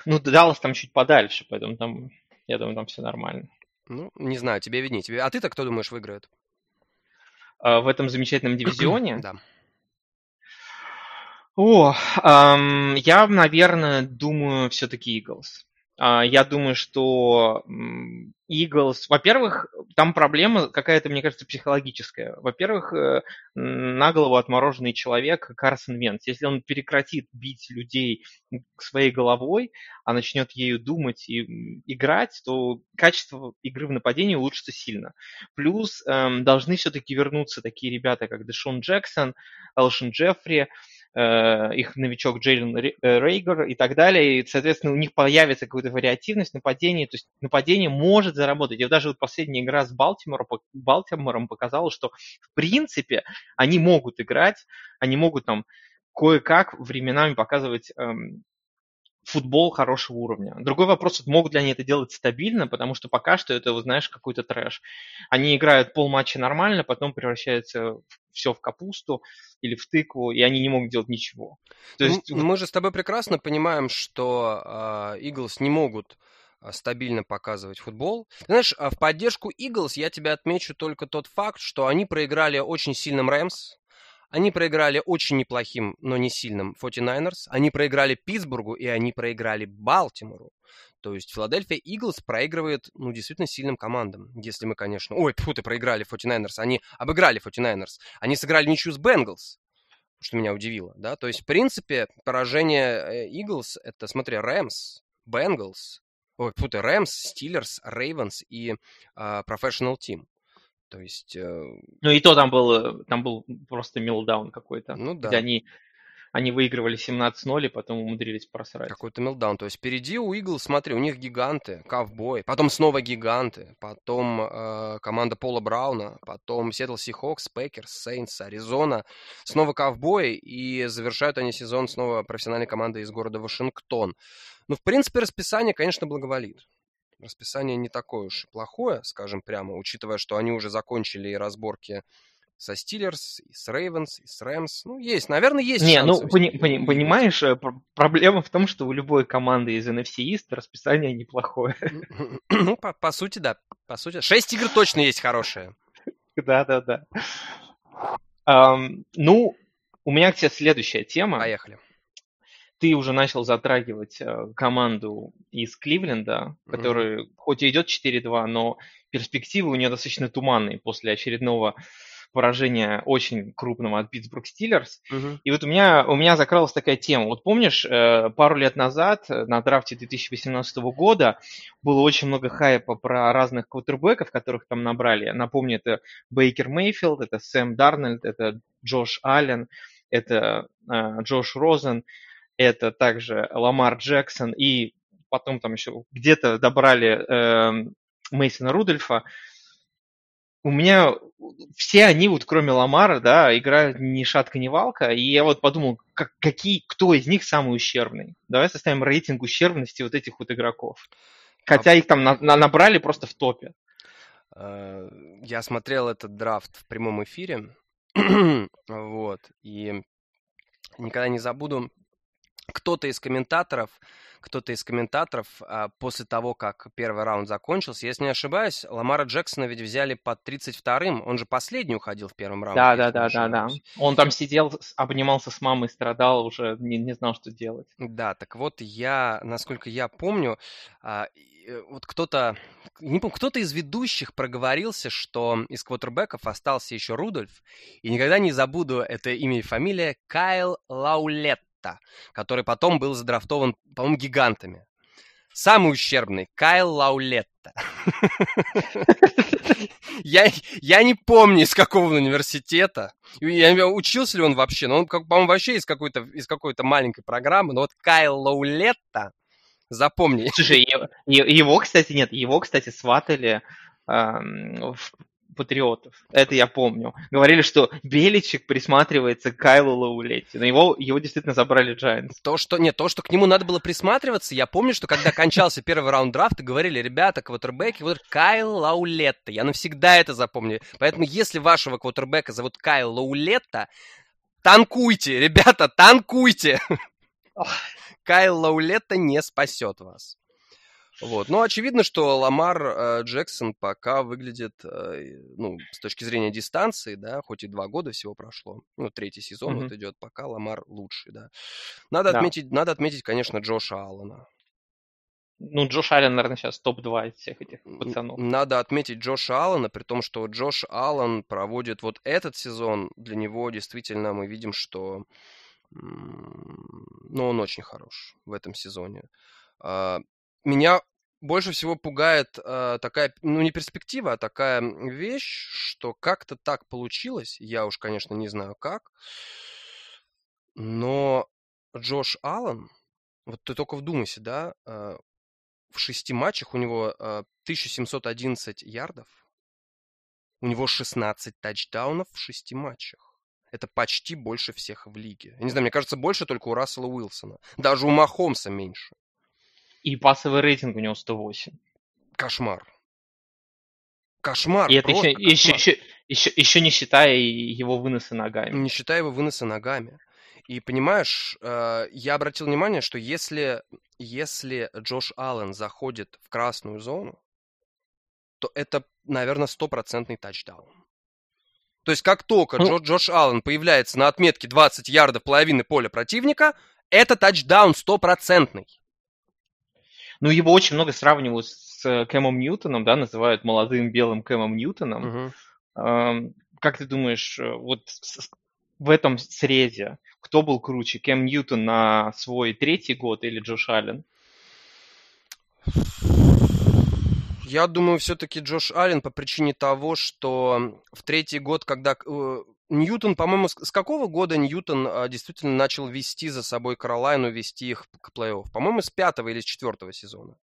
Ну, Даллас там чуть подальше, поэтому там, я думаю, там все нормально. Ну, не знаю, тебе виднее. Тебе... А ты-то кто думаешь выиграет? А, в этом замечательном дивизионе? да. О, эм, я, наверное, думаю, все-таки Eagles. А, я думаю, что Eagles, во-первых, там проблема какая-то, мне кажется, психологическая. Во-первых, э, на голову отмороженный человек Карсон Венц. Если он прекратит бить людей своей головой, а начнет ею думать и играть, то качество игры в нападении улучшится сильно. Плюс эм, должны все-таки вернуться такие ребята, как Дэшон Джексон, Элшин Джеффри, их новичок Джейлен э, Рейгер и так далее. И, соответственно, у них появится какая-то вариативность нападения. То есть нападение может заработать. И даже вот последняя игра с Балтимором, Балтимором показала, что в принципе они могут играть, они могут там кое-как временами показывать эм, футбол хорошего уровня. Другой вопрос, могут ли они это делать стабильно, потому что пока что это, знаешь, какой-то трэш. Они играют полматча нормально, потом превращаются все в капусту или в тыкву, и они не могут делать ничего. То есть... мы же с тобой прекрасно понимаем, что э, Eagles не могут стабильно показывать футбол. знаешь, в поддержку Eagles я тебе отмечу только тот факт, что они проиграли очень сильным Рэмс, они проиграли очень неплохим, но не сильным 49ers. Они проиграли Питтсбургу и они проиграли Балтимору. То есть Филадельфия Иглс проигрывает, ну, действительно сильным командам. Если мы, конечно... Ой, фу, ты проиграли 49ers. Они обыграли 49ers. Они сыграли ничью с Бенгалс, что меня удивило, да. То есть, в принципе, поражение Иглс — это, смотри, Рэмс, Бенгалс, ой, фу, ты, Рэмс, Стиллерс, Рейвенс и uh, Professional Team. То есть... Э... Ну и то там был, э, там был просто meltdown какой-то. Ну да. Где они, они выигрывали 17-0 и потом умудрились просрать. Какой-то meltdown. То есть впереди у Eagles, смотри, у них гиганты, ковбой, потом снова гиганты, потом э, команда Пола Брауна, потом Сиэтл Seahawks, Packers, Saints, Аризона, снова ковбой, и завершают они сезон снова профессиональной командой из города Вашингтон. Ну, в принципе, расписание, конечно, благоволит расписание не такое уж плохое, скажем прямо, учитывая, что они уже закончили и разборки со Стиллерс, и с Рейвенс, и с Рэмс. Ну, есть, наверное, есть Не, ну, пони- пони- понимаешь, э, проблема в том, что у любой команды из NFC East расписание неплохое. Ну, по, по сути, да. По сути, шесть игр точно есть хорошие. Да-да-да. Um, ну, у меня к тебе следующая тема. Поехали ты уже начал затрагивать э, команду из Кливленда, которая mm-hmm. хоть и идет 4-2, но перспективы у нее достаточно туманные после очередного поражения очень крупного от Питтсбург Стиллерс. Uh-huh. И вот у меня, у меня закралась такая тема. Вот помнишь, э, пару лет назад на драфте 2018 года было очень много хайпа про разных квотербеков, которых там набрали. Напомню, это Бейкер Мейфилд, это Сэм Дарнольд, это Джош Аллен, это э, Джош Розен это также Ламар Джексон, и потом там еще где-то добрали э, Мейсона Рудольфа. У меня все они, вот кроме Ламара, да, играют ни шатка, ни валка, и я вот подумал, как, какие, кто из них самый ущербный. Давай составим рейтинг ущербности вот этих вот игроков. Хотя а... их там на, на, набрали просто в топе. Э, я смотрел этот драфт в прямом эфире, [clears throat] вот, и никогда не забуду кто-то из комментаторов, кто-то из комментаторов а, после того, как первый раунд закончился, если не ошибаюсь, Ламара Джексона ведь взяли под 32-м, он же последний уходил в первом раунде. Да, да, да, да, да. Он там сидел, обнимался с мамой, страдал, уже не, не знал, что делать. Да, так вот я, насколько я помню, а, э, вот кто-то, не помню, кто-то из ведущих проговорился, что из квотербеков остался еще Рудольф, и никогда не забуду это имя и фамилия Кайл Лаулет Лаулетта, который потом был задрафтован, по-моему, гигантами. Самый ущербный – Кайл Лаулетта. я, я не помню, из какого университета. Учился ли он вообще? Но он, по-моему, вообще из какой-то, из какой-то маленькой программы. Но вот Кайл Лаулетта, запомни. Слушай, его, кстати, нет, его, кстати, сватали в патриотов. Это я помню. Говорили, что Беличек присматривается к Кайлу Лаулетти. Но его, его действительно забрали Giants. То, что, нет, то, что к нему надо было присматриваться, я помню, что когда кончался [laughs] первый раунд драфта, говорили, ребята, квотербеки, вот Кайл Лаулетта. Я навсегда это запомню. Поэтому, если вашего квотербека зовут Кайл Лаулетта, танкуйте, ребята, танкуйте. Кайл Лаулетта не спасет вас. Вот. Но очевидно, что Ламар э, Джексон пока выглядит, э, ну, с точки зрения дистанции, да, хоть и два года всего прошло, ну, третий сезон mm-hmm. вот идет, пока Ламар лучший, да. Надо, да. отметить, надо отметить, конечно, Джоша Аллана. Ну, Джош Аллен, наверное, сейчас топ-2 из всех этих пацанов. Надо отметить Джоша Аллена, при том, что Джош Аллен проводит вот этот сезон, для него действительно мы видим, что ну, он очень хорош в этом сезоне. А, меня больше всего пугает э, такая, ну не перспектива, а такая вещь, что как-то так получилось, я уж, конечно, не знаю как, но Джош Аллен, вот ты только вдумайся, да, э, в шести матчах у него э, 1711 ярдов, у него 16 тачдаунов в шести матчах. Это почти больше всех в лиге. Я не знаю, мне кажется, больше только у Рассела Уилсона. Даже у Махомса меньше. И пассовый рейтинг у него 108. Кошмар. Кошмар. И это еще, кошмар. Еще, еще, Еще, еще не считая его выноса ногами. Не считая его выноса ногами. И понимаешь, э, я обратил внимание, что если, если Джош Аллен заходит в красную зону, то это, наверное, стопроцентный тачдаун. То есть как только ну, Джо, Джош Аллен появляется на отметке 20 ярдов половины поля противника, это тачдаун стопроцентный. Ну, его очень много сравнивают с Кэмом Ньютоном, да, называют молодым белым Кэмом Ньютоном. Угу. Как ты думаешь, э, вот в этом срезе кто был круче, Кэм Ньютон на свой третий год или Джош Аллен? Я думаю, все-таки Джош Аллен по причине того, что в третий год, когда э, Ньютон, по-моему, с какого года Ньютон а, действительно начал вести за собой Каролайну, вести их к плей-офф? По-моему, с пятого или с четвертого сезона.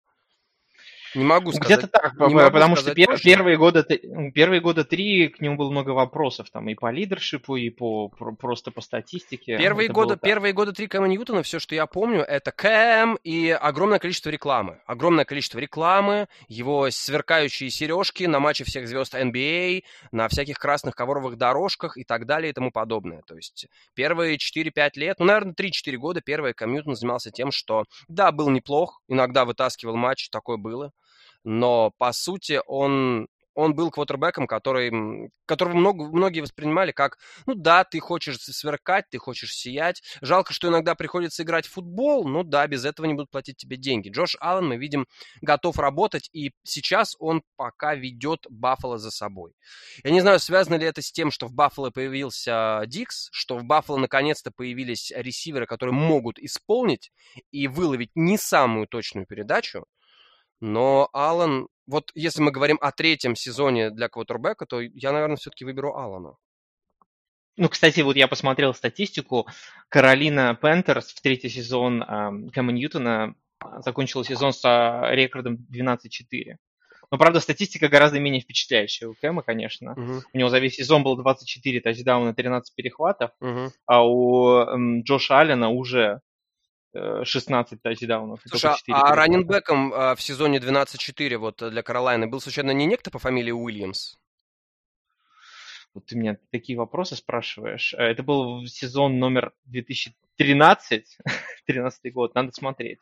Не могу сказать. Где-то так, не потому что пер, первые, года, первые года три к нему было много вопросов, там и по лидершипу, и по просто по статистике. Первые годы, первые годы три Кэма Ньютона, все, что я помню, это Кэм и огромное количество рекламы. Огромное количество рекламы, его сверкающие сережки на матче всех звезд NBA, на всяких красных ковровых дорожках и так далее и тому подобное. То есть первые 4-5 лет, ну, наверное, 3-4 года первый Кэм Ньютон занимался тем, что, да, был неплох, иногда вытаскивал матч, такое было но по сути он он был квотербеком, который, которого много, многие воспринимали как, ну да, ты хочешь сверкать, ты хочешь сиять. Жалко, что иногда приходится играть в футбол, ну да, без этого не будут платить тебе деньги. Джош Аллен, мы видим, готов работать, и сейчас он пока ведет Баффало за собой. Я не знаю, связано ли это с тем, что в Баффало появился Дикс, что в Баффало наконец-то появились ресиверы, которые могут исполнить и выловить не самую точную передачу, но Алан, вот если мы говорим о третьем сезоне для квотербека, то я, наверное, все-таки выберу Алана. Ну, кстати, вот я посмотрел статистику. Каролина Пентерс в третий сезон э, Кэма Ньютона закончила сезон с рекордом 12-4. Но, правда, статистика гораздо менее впечатляющая у Кэма, конечно. Uh-huh. У него за весь сезон было 24 тачдауна, 13 перехватов, uh-huh. а у э, Джоша Аллена уже 16 э, тачдаунов. Слушай, а раненбеком а, в сезоне 12-4 вот для Каролайны был случайно не некто по фамилии Уильямс? Вот ты меня такие вопросы спрашиваешь. Э, это был сезон номер 2013, 13 [laughs] год, надо смотреть.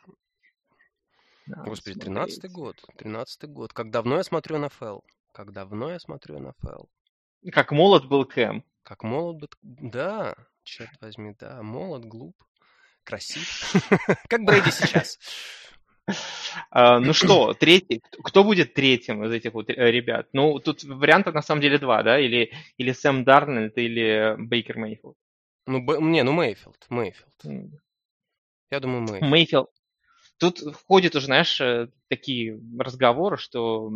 Надо Господи, 13 год, 13 год. Как давно я смотрю НФЛ? Как давно я смотрю НФЛ? Как молод был Кэм. Как молод был... Да, черт возьми, да, молод, глуп красив. Как Брэди сейчас. [laughs] А, ну что, третий, кто будет третьим из этих вот э, ребят? Ну, тут вариантов на самом деле два, да? Или, или Сэм Дарнольд, или Бейкер Мейфилд. Ну, б... не, ну Мейфилд, Мейфилд. Я думаю, Мейфилд. Мейфилд. Тут входит уже, знаешь, э, такие разговоры, что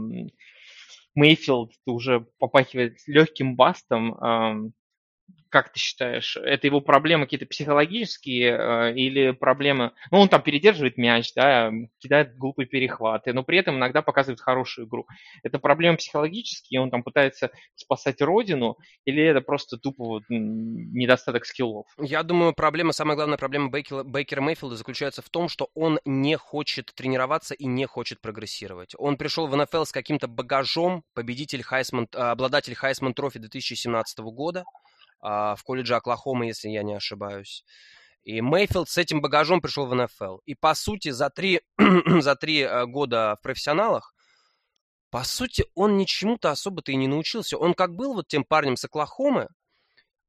Мейфилд уже попахивает легким бастом, как ты считаешь, это его проблемы какие-то психологические э, или проблемы... Ну, он там передерживает мяч, да, кидает глупые перехваты, но при этом иногда показывает хорошую игру. Это проблемы психологические, он там пытается спасать родину, или это просто тупо вот недостаток skill ов? Я думаю, проблема, самая главная проблема Бейкера, Бейкера Мейфилда заключается в том, что он не хочет тренироваться и не хочет прогрессировать. Он пришел в НФЛ с каким-то багажом, победитель Heisman, э, обладатель Heisman Trophy 2017 года, в колледже Оклахомы, если я не ошибаюсь. И Мейфилд с этим багажом пришел в НФЛ. И, по сути, за три, [clears throat] за три э, года в профессионалах, по сути, он ничему-то особо-то и не научился. Он как был вот тем парнем с Оклахомы,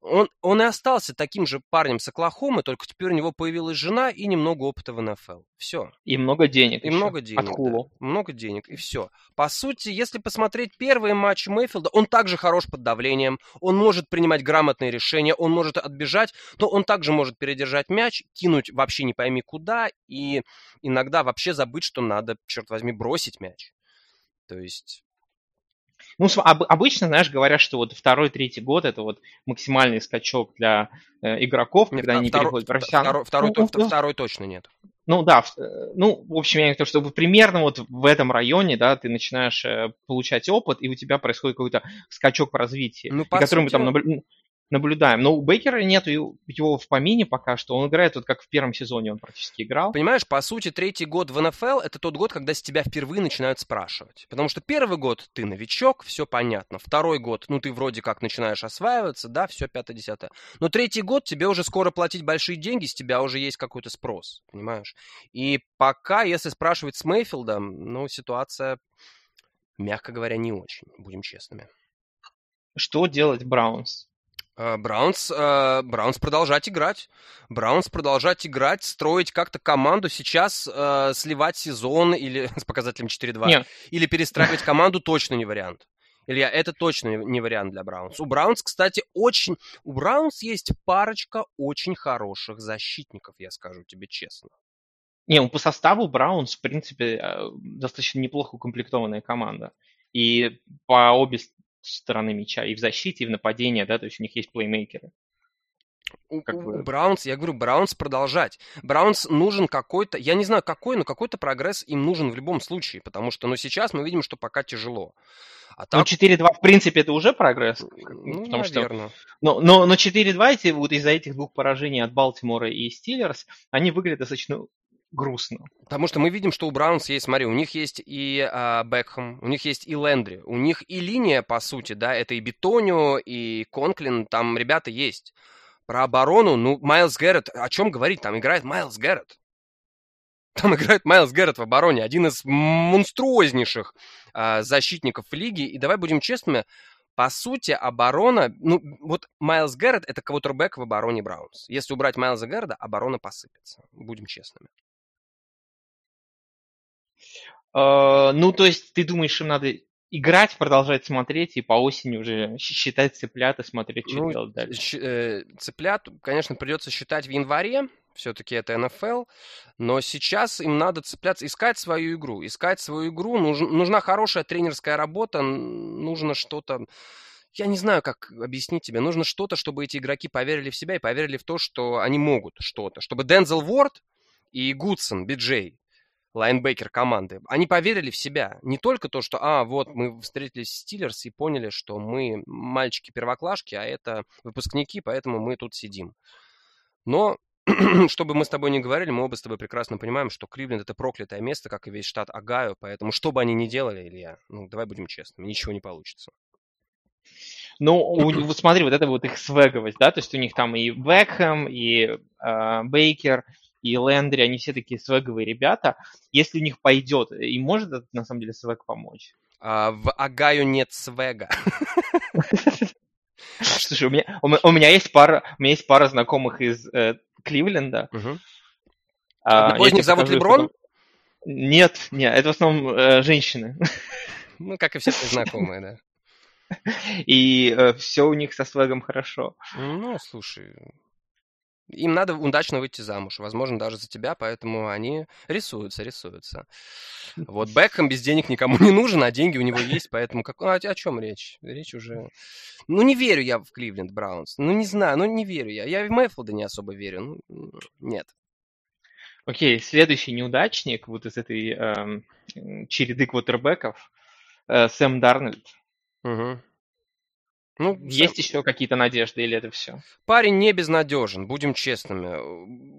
он, он и остался таким же парнем с Оклахомы, только теперь у него появилась жена и немного опыта в НФЛ. Все. И много денег. И еще. много денег. От Хулу. Да. Много денег, и все. По сути, если посмотреть первые матчи Мэйфилда, он также хорош под давлением, он может принимать грамотные решения, он может отбежать, но он также может передержать мяч, кинуть вообще не пойми куда, и иногда вообще забыть, что надо, черт возьми, бросить мяч. То есть ну, об, обычно, знаешь, говорят, что вот второй, третий год это вот максимальный скачок для э, игроков, нет, когда они втор, переходят в профессионал. Второй, второй, ну, ну, второй точно нет. Ну да, э, ну, в общем, я не то, что примерно вот в этом районе, да, ты начинаешь э, получать опыт, и у тебя происходит какой-то скачок в развитии, ну, по которым сути... там наблюдаем. Но у Бейкера нет его в помине пока что. Он играет вот как в первом сезоне он практически играл. Понимаешь, по сути, третий год в НФЛ – это тот год, когда с тебя впервые начинают спрашивать. Потому что первый год ты новичок, все понятно. Второй год, ну, ты вроде как начинаешь осваиваться, да, все пятое-десятое. Но третий год тебе уже скоро платить большие деньги, с тебя уже есть какой-то спрос, понимаешь? И пока, если спрашивать с Мейфилдом, ну, ситуация, мягко говоря, не очень, будем честными. Что делать Браунс? Э, Браунс, э, Браунс продолжать играть. Браунс продолжать играть, строить как-то команду. Сейчас э, сливать сезон или [laughs] с показателем 4-2. Нет. Или перестраивать команду точно не вариант. Илья, это точно не вариант для Браунс. У Браунс, кстати, очень... У Браунс есть парочка очень хороших защитников, я скажу тебе честно. Не, ну по составу Браунс, в принципе, достаточно неплохо укомплектованная команда. И по обе стороны мяча, и в защите, и в нападении, да, то есть у них есть плеймейкеры. У, как бы... у Браунс, я говорю, Браунс продолжать. Браунс нужен какой-то, я не знаю какой, но какой-то прогресс им нужен в любом случае, потому что, ну, сейчас мы видим, что пока тяжело. А так... Ну, 4-2, в принципе, это уже прогресс. Ну, потому наверное. Что... Но, но, но 4-2, эти, вот из-за этих двух поражений от Балтимора и Стиллерс, они выглядят достаточно грустно. Потому что мы видим, что у Браунс есть, смотри, у них есть и а, Бекхэм, у них есть и Лендри, у них и линия, по сути, да, это и Бетонио, и Конклин, там ребята есть. Про оборону, ну, Майлз Гэррет, о чем говорить, там играет Майлз Гэррет. Там [laughs] играет Майлз Гэррет в обороне, один из монструознейших а, защитников лиги. И давай будем честными, по сути, оборона... Ну, вот Майлз Гэррет — это квотербек в обороне Браунс. Если убрать Майлза Гэррета, оборона посыпется. Будем честными. Э, ну, то есть ты думаешь, им надо играть, продолжать смотреть и по осени уже считать цыплят и смотреть, что ну, делать дальше? Э, цыплят, конечно, придется считать в январе, все-таки это НФЛ, но сейчас им надо цепляться, искать свою игру, искать свою игру, нуж, нужна хорошая тренерская работа, нужно что-то, я не знаю, как объяснить тебе, нужно что-то, чтобы эти игроки поверили в себя и поверили в то, что они могут что-то, чтобы Дензел Ворд и Гудсон, Биджей, лайнбекер команды, они поверили в себя. Не только то, что, а, вот мы встретились с Стиллерс и поняли, что мы мальчики-первоклашки, а это выпускники, поэтому мы тут сидим. Но, [clears throat] чтобы мы с тобой не говорили, мы оба с тобой прекрасно понимаем, что Кливленд это проклятое место, как и весь штат Агаю, поэтому что бы они ни делали, Илья, ну, давай будем честными, ничего не получится. Ну, вот смотри, вот это вот их свеговость, да, то есть у них там и Бекхэм, и э, Бейкер, и Лендри, они все такие свеговые ребята. Если у них пойдет, им может это, на самом деле свег помочь? А, в Агаю нет свега. [laughs] Слушай, у меня, у, меня есть пара, у меня есть пара знакомых из э, Кливленда. Угу. А, Одного из них зовут Леброн? Нет, нет, это в основном э, женщины. [laughs] Ну, как и все твои знакомые, да. [laughs] И э, все у них со свегом хорошо. Ну, слушай, им надо удачно выйти замуж, возможно, даже за тебя, поэтому они рисуются, рисуются. Вот Бекхэм без денег никому [laughs] не нужен, а деньги у него есть, поэтому как... о, о чем речь? Речь уже... Ну, не верю я в Кливленд Браунс. Ну, не знаю, ну, не верю я. Я в Мэйфилда не особо верю. Ну, нет. Окей, следующий неудачник вот из этой эм, череды квотербеков э, Сэм Дарнольд. Угу. Ну, есть еще какие-то надежды или это все? Парень не безнадежен, будем честными.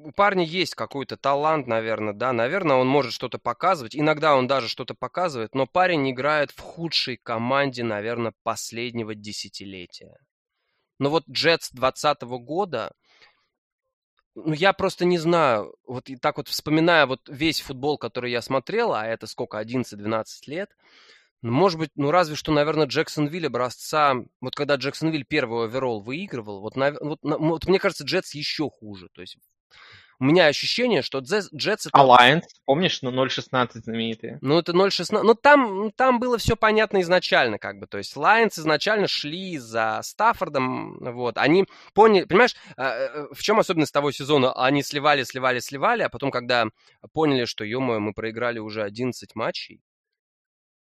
У парня есть какой-то талант, наверное, да. Наверное, он может что-то показывать. Иногда он даже что-то показывает, но парень играет в худшей команде, наверное, последнего десятилетия. Но вот Джетс 2020 года, ну, я просто не знаю, вот и так вот вспоминая вот весь футбол, который я смотрел, а это сколько, 11-12 лет, может быть, ну разве что, наверное, Джексонвиль образца... Вот когда Джексонвиль первый оверолл выигрывал, вот, вот, вот мне кажется, Джетс еще хуже. То есть у меня ощущение, что Джетс... это... Alliance, помнишь, ну 0.16 знаменитые? Ну это 0.16, ну там, там было все понятно изначально, как бы, то есть Lions изначально шли за Стаффордом, вот, они поняли, понимаешь, а, э, в чем особенность того сезона? Они сливали, сливали, сливали, а потом, когда поняли, что, ё мы проиграли уже 11 матчей,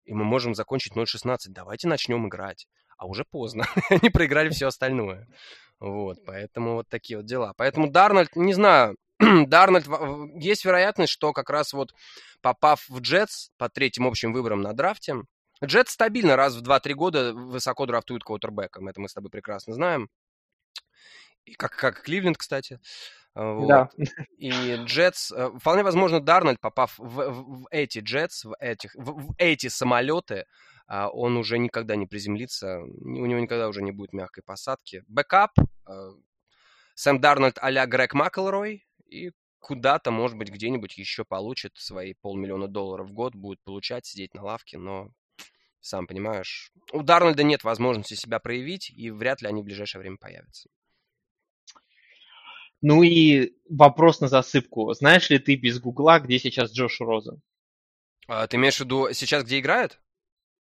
и мы можем закончить 0-16. Давайте начнем играть. А уже поздно. [laughs] Они проиграли все остальное. Вот, поэтому вот такие вот дела. Поэтому Дарнольд, не знаю, [clears throat] Дарнольд, есть вероятность, что как раз вот попав в Джетс по третьим общим выборам на драфте, Джетс стабильно раз в 2-3 года высоко драфтуют квотербеком, это мы с тобой прекрасно знаем. И как, как Кливленд, кстати. А, вот. Да. И Джетс, э, вполне возможно, Дарнольд, попав в, в, в эти Джетс, в, этих, в, в эти самолеты, а, он уже никогда не приземлится, у него никогда уже не будет мягкой посадки. Backup, э, Сэм Дарнольд а-ля Грег Маккелрой, и куда-то, может быть, где-нибудь еще получит свои полмиллиона долларов в год, будет получать, сидеть на лавке, но сам понимаешь, у Дарнольда нет возможности себя проявить, и вряд ли они в ближайшее время появятся. Ну и вопрос на засыпку. Знаешь ли ты без Гугла, где сейчас Джош Розен? А, ты имеешь в виду сейчас, где играет?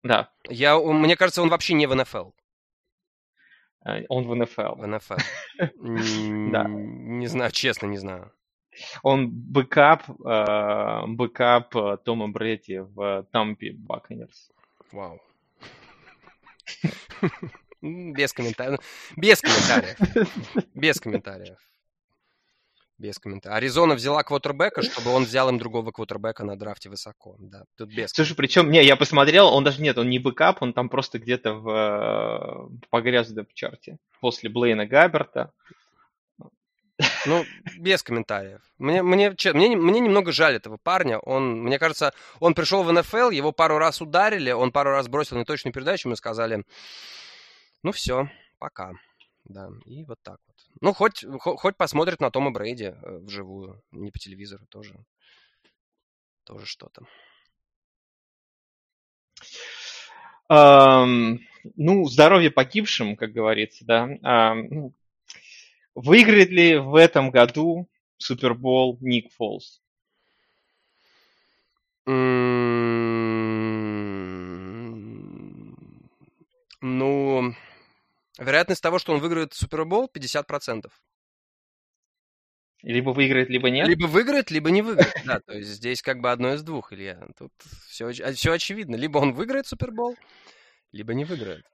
Да. Я, мне кажется, он вообще не в НФЛ. Э, он в НФЛ. В НФЛ. [laughs] Да. Не знаю, честно, не знаю. Он backup, э, backup э, Тома Брэди в Тампе Buccaneers. Вау. [laughs] Без комментариев. Без комментариев. Без комментариев. Без комментариев. Аризона взяла квотербека, чтобы он взял им другого квотербека на драфте высоко. Да, тут без. Слушай, причем, не, я посмотрел, он даже нет, он не backup, он там просто где-то в, э, погряз в chart е после Блейна Габерта. Ну, без комментариев. Мне, мне, мне, мне немного жаль этого парня. Он, мне кажется, он пришел в НФЛ, его пару раз ударили, он пару раз бросил неточную передачу, мы сказали, ну все, пока. Да, и вот так вот. Ну, хоть, хоть посмотрит на Тома Брейди э, вживую, не по телевизору тоже. Тоже что-то. Um, ну, здоровье погибшим, как говорится, да. Um, выиграет ли в этом году Супербол Ник Фолс? Ну, Вероятность того, что он выиграет Супербол, 50%. Либо выиграет, либо нет? Либо выиграет, либо не выиграет. [laughs] Да, то есть здесь как бы одно из двух, Илья. Тут все, все очевидно. Либо он выиграет Супербол, либо не выиграет.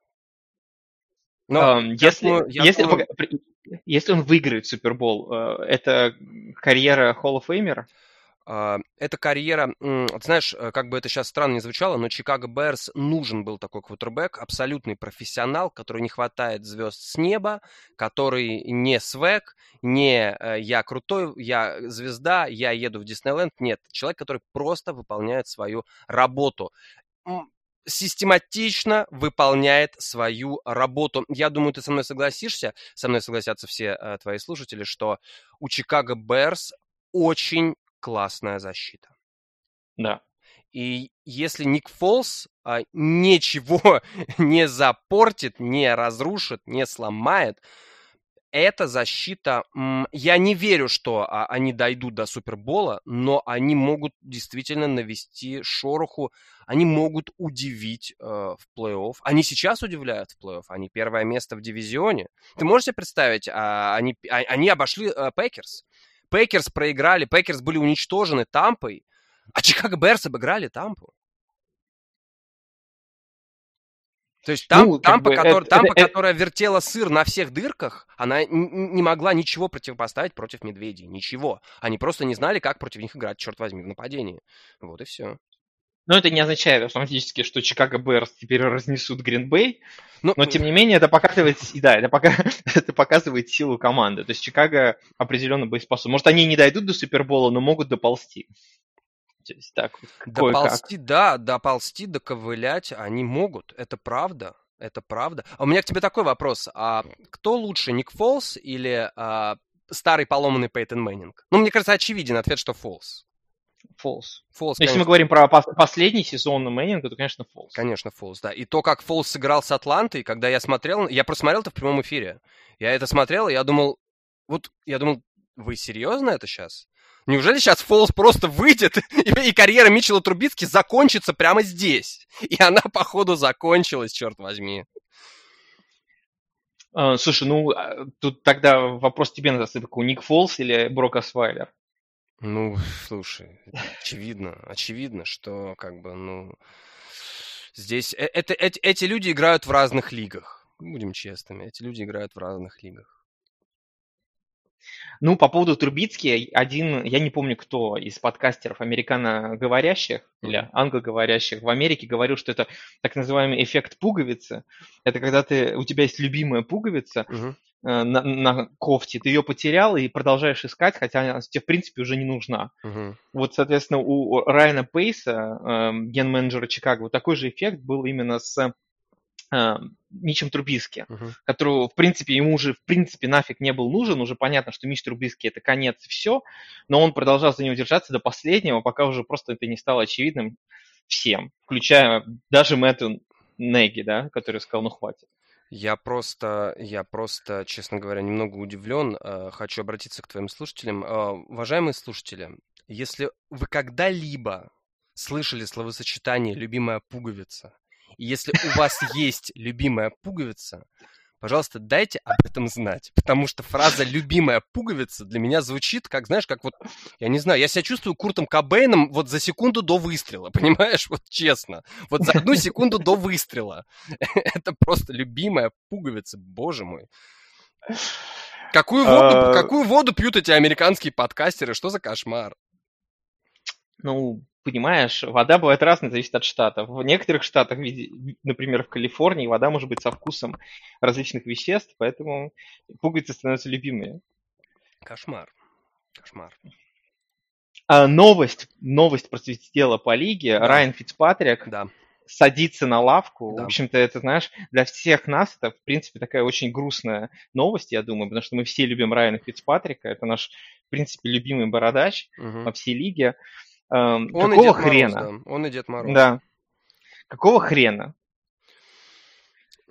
Но um, если, думаю, если, думаю... если он выиграет Супербол, э, это карьера of Famer? А, эта карьера, знаешь, э, как бы это сейчас странно не звучало, но Чикаго Берс нужен был такой квотербек, абсолютный профессионал, который не хватает звезд с неба, который не свек, не э, я крутой, я звезда, я еду в Диснейленд. Нет, человек, который просто выполняет свою работу систематично выполняет свою работу. Я думаю, ты со мной согласишься, со мной согласятся все э, твои слушатели, что у Чикаго Берс очень классная защита. Да. И если Ник Фолс а, ничего [laughs] не запортит, не разрушит, не сломает, эта защита, я не верю, что а, они дойдут до Супербола, но они могут действительно навести шороху, они могут удивить э, в плей-офф. Они сейчас удивляют в плей-офф, они первое место в дивизионе. Ты можешь себе представить, а, они, а, они обошли э, Packers. Packers проиграли, Пекерс были уничтожены Тампой, а Чикаго Bears обыграли Тампу. То есть там, ну, Тампа, бы, который, это, Тампа это, которая это... вертела сыр на всех дырках, она не могла ничего противопоставить против медведей. Ничего. Они просто не знали, как против них играть, черт возьми, в нападении. Вот и все. Но это не означает автоматически, что Чикаго Bears теперь разнесут Гринбей. Ну, но, тем не менее, это показывает, да, это, пока, [laughs] это показывает силу команды. То есть Чикаго определенно боеспособен. Может, они не дойдут до Супербола, но могут доползти. То есть, так, доползти, да, доползти, доковылять они могут. Это правда. Это правда. А у меня к тебе такой вопрос. А кто лучше, Ник Фолс или а, старый поломанный Пейтон Мэннинг? Ну, мне кажется, очевиден ответ, что Фолс. Фолс. Фолс, Если мы говорим про последний сезон Мэннинга, то, конечно, Фолс. Конечно, Фолс, да. И то, как Фолс сыграл с Атлантой, когда я смотрел, я просмотрел это в прямом эфире. Я это смотрел, и я думал, вот, я думал, вы серьезно это сейчас? Неужели сейчас Фолс просто выйдет, и, [laughs] и карьера Митчелла Трубицки закончится прямо здесь? И она, походу, закончилась, черт возьми. Uh, слушай, ну, а, тут тогда вопрос тебе на засыпку. Ник Фолс или Брок Асвайлер? Ну, слушай, очевидно, очевидно, что как бы, ну, здесь э, это, эти, эти люди играют в разных лигах. Будем честными, эти люди играют в разных лигах. Ну, по поводу Трубицки, один, я не помню, кто из подкастеров американоговорящих или англоговорящих в Америке говорил, что это так называемый эффект пуговицы. Это когда ты, у тебя есть любимая пуговица э, на, на кофте, ты ее потерял и продолжаешь искать, хотя она тебе, в принципе, уже не нужна. Мгм. Вот, соответственно, у Райана Пейса, эм, ген-менеджера Чикаго, вот такой же эффект был именно с эм, Мичем Трубиски, Мгм. которого, в принципе, ему уже, в принципе, нафиг не был нужен, уже понятно, что Мич Трубиски это конец и все, но он продолжал за него держаться до последнего, пока уже просто это не стало очевидным всем, включая даже Мэтту Неги, да, который сказал, ну хватит. Я просто, я просто, честно говоря, немного удивлен. Э, Хочу обратиться к твоим слушателям. Э, Уважаемые слушатели, если вы когда-либо слышали словосочетание «любимая пуговица», и если у вас есть любимая пуговица, пожалуйста, дайте об этом знать. Потому что фраза «любимая пуговица» для меня звучит, как, знаешь, как вот, я не знаю, я себя чувствую Куртом Кобейном вот за секунду до выстрела, [laughs] понимаешь? Вот честно. Вот за одну секунду до выстрела. [laughs] Это просто любимая пуговица, боже мой. Какую воду, А. какую воду пьют эти американские подкастеры? Что за кошмар? Ну, понимаешь, вода бывает разная, зависит от штата. В некоторых штатах, например, в Калифорнии, вода может быть со вкусом различных веществ, поэтому пуговицы становятся любимыми. Кошмар. Кошмар. А новость, новость просветила по лиге. Да. Райан Фицпатрик Да. садится на лавку. Да. В общем-то, это, знаешь, для всех нас это, в принципе, такая очень грустная новость, я думаю, потому что мы все любим Райана Фицпатрика. Это наш, в принципе, любимый бородач Мгм. во всей лиге. Эм, Он какого Дед Мороз, хрена? да. Он и Дед Мороз. Да. Какого хрена?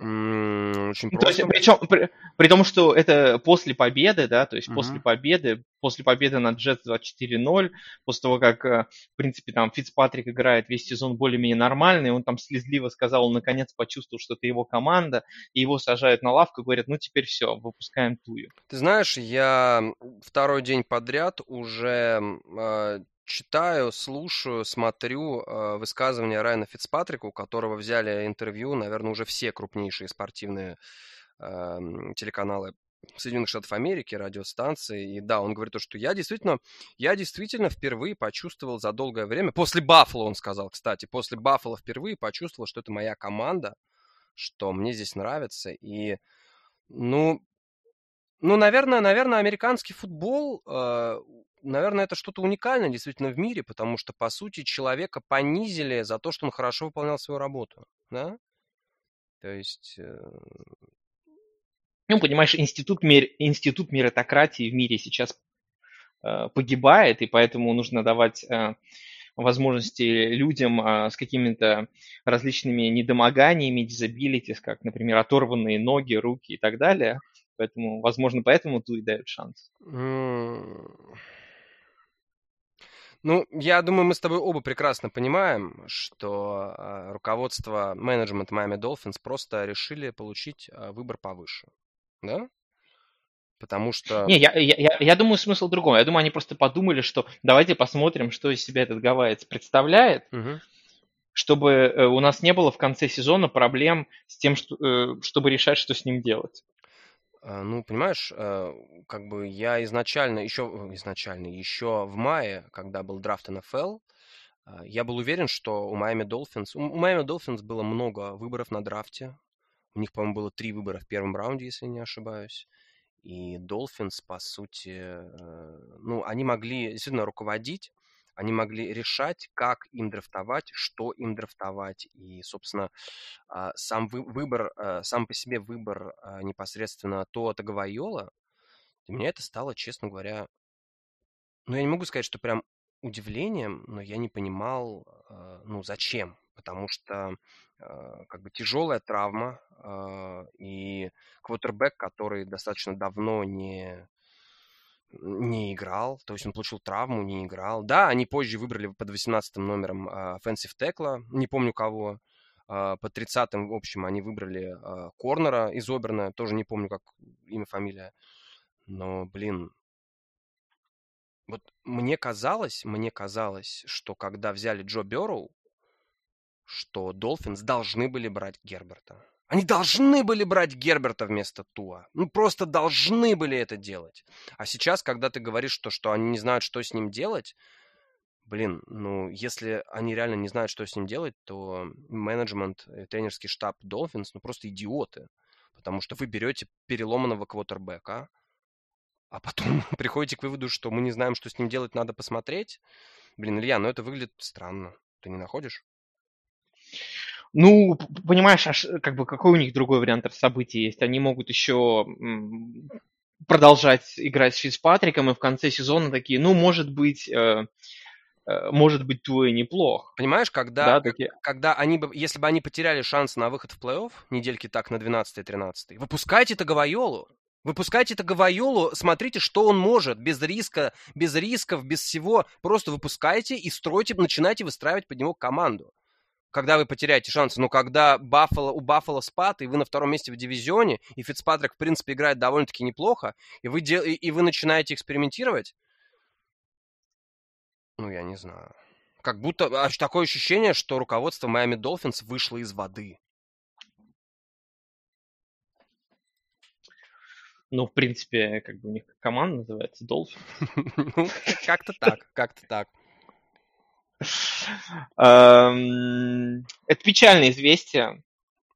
М, Очень Ну, То есть, просто. причем, при, при том, что это после победы, да, то есть Мгм. после победы, после победы над Джетс 24-0, после того, как, э, в принципе, там Фицпатрик играет весь сезон более-менее нормальный, он там слезливо сказал, он наконец почувствовал, что это его команда, и его сажают на лавку и говорят, ну теперь все, выпускаем Тую. Ты знаешь, я второй день подряд уже э, читаю, слушаю, смотрю э, высказывания Райана Фицпатрика, у которого взяли интервью, наверное, уже все крупнейшие спортивные э, телеканалы Соединенных Штатов Америки, радиостанции. И да, он говорит то, что я действительно, я действительно впервые почувствовал за долгое время, после Баффала он сказал, кстати, после Баффала впервые почувствовал, что это моя команда, что мне здесь нравится. И, ну, ну, наверное, наверное, американский футбол, э, наверное, это что-то уникальное действительно в мире, потому что, по сути, человека понизили за то, что он хорошо выполнял свою работу, да? То есть, э, Ну, понимаешь, институт, мер, институт меритократии в мире сейчас э, погибает, и поэтому нужно давать э, возможности людям э, с какими-то различными недомоганиями, disabilities, как, например, оторванные ноги, руки и так далее. Поэтому, возможно, поэтому Туи дает шанс. м, ну, я думаю, мы с тобой оба прекрасно понимаем, что э, руководство менеджмент Miami Dolphins просто решили получить э, выбор повыше, да? Потому что... Не, я, я, я, я думаю, смысл в другом. Я думаю, они просто подумали, что давайте посмотрим, что из себя этот гавайец представляет, Мгм. чтобы э, у нас не было в конце сезона проблем с тем, что, э, чтобы решать, что с ним делать. А, Ну, понимаешь, э, как бы я изначально, еще изначально, еще в мае, когда был драфт НФЛ, я был уверен, что у Miami Dolphins, у Miami Dolphins было много выборов на драфте. У них, по-моему, было три выбора в первом раунде, если не ошибаюсь. И Dolphins, по сути, э, ну, они могли действительно руководить, они могли решать, как им драфтовать, что им драфтовать. И, собственно, а, сам вы- выбор, а, сам по себе выбор а, непосредственно Туа Таговайола, для меня это стало, честно говоря, ну, я не могу сказать, что прям удивлением, но я не понимал, а, ну, зачем. Потому что как бы тяжелая травма и квотербек, который достаточно давно не, не играл, то есть он получил травму, не играл. Да, они позже выбрали под 18 номером а, offensive текла, не помню кого. А, Под 30-м, в общем, они выбрали а, корнера из Оберна, тоже не помню, как имя, фамилия. Но, блин, вот мне казалось, мне казалось, что когда взяли Джо Берроу, что Долфинс должны были брать Герберта. Они должны были брать Герберта вместо Туа. Ну, просто должны были это делать. А сейчас, когда ты говоришь, что, что они не знают, что с ним делать, блин, ну, если они реально не знают, что с ним делать, то менеджмент, тренерский штаб Долфинс, ну, просто идиоты. Потому что вы берете переломанного квотербека, а потом [laughs] приходите к выводу, что мы не знаем, что с ним делать, надо посмотреть. Блин, Илья, ну это выглядит странно. Ты не находишь? Ну, понимаешь, аж, как бы какой у них другой вариант событий есть? Они могут еще продолжать играть с Фицпатриком и в конце сезона такие, ну, может быть, э, э, может быть, твой неплох. Понимаешь, когда, да, такие... когда они бы, если бы они потеряли шанс на выход в плей-офф, недельки так на 12-13, выпускайте Таговайолу. Выпускайте Таговайолу, смотрите, что он может, без риска, без рисков, без всего. Просто выпускайте и стройте, начинайте выстраивать под него команду когда вы потеряете шансы. Но когда Баффало, у Баффало спад, и вы на втором месте в дивизионе, и Фицпатрик, в принципе, играет довольно-таки неплохо, и вы, дел... и вы начинаете экспериментировать, ну, я не знаю. Как будто аж такое ощущение, что руководство Майами Долфинс вышло из воды. Ну, в принципе, как бы у них команда называется Долфин. [laughs] Ну, как-то так, как-то так. Эм, это печальное известие.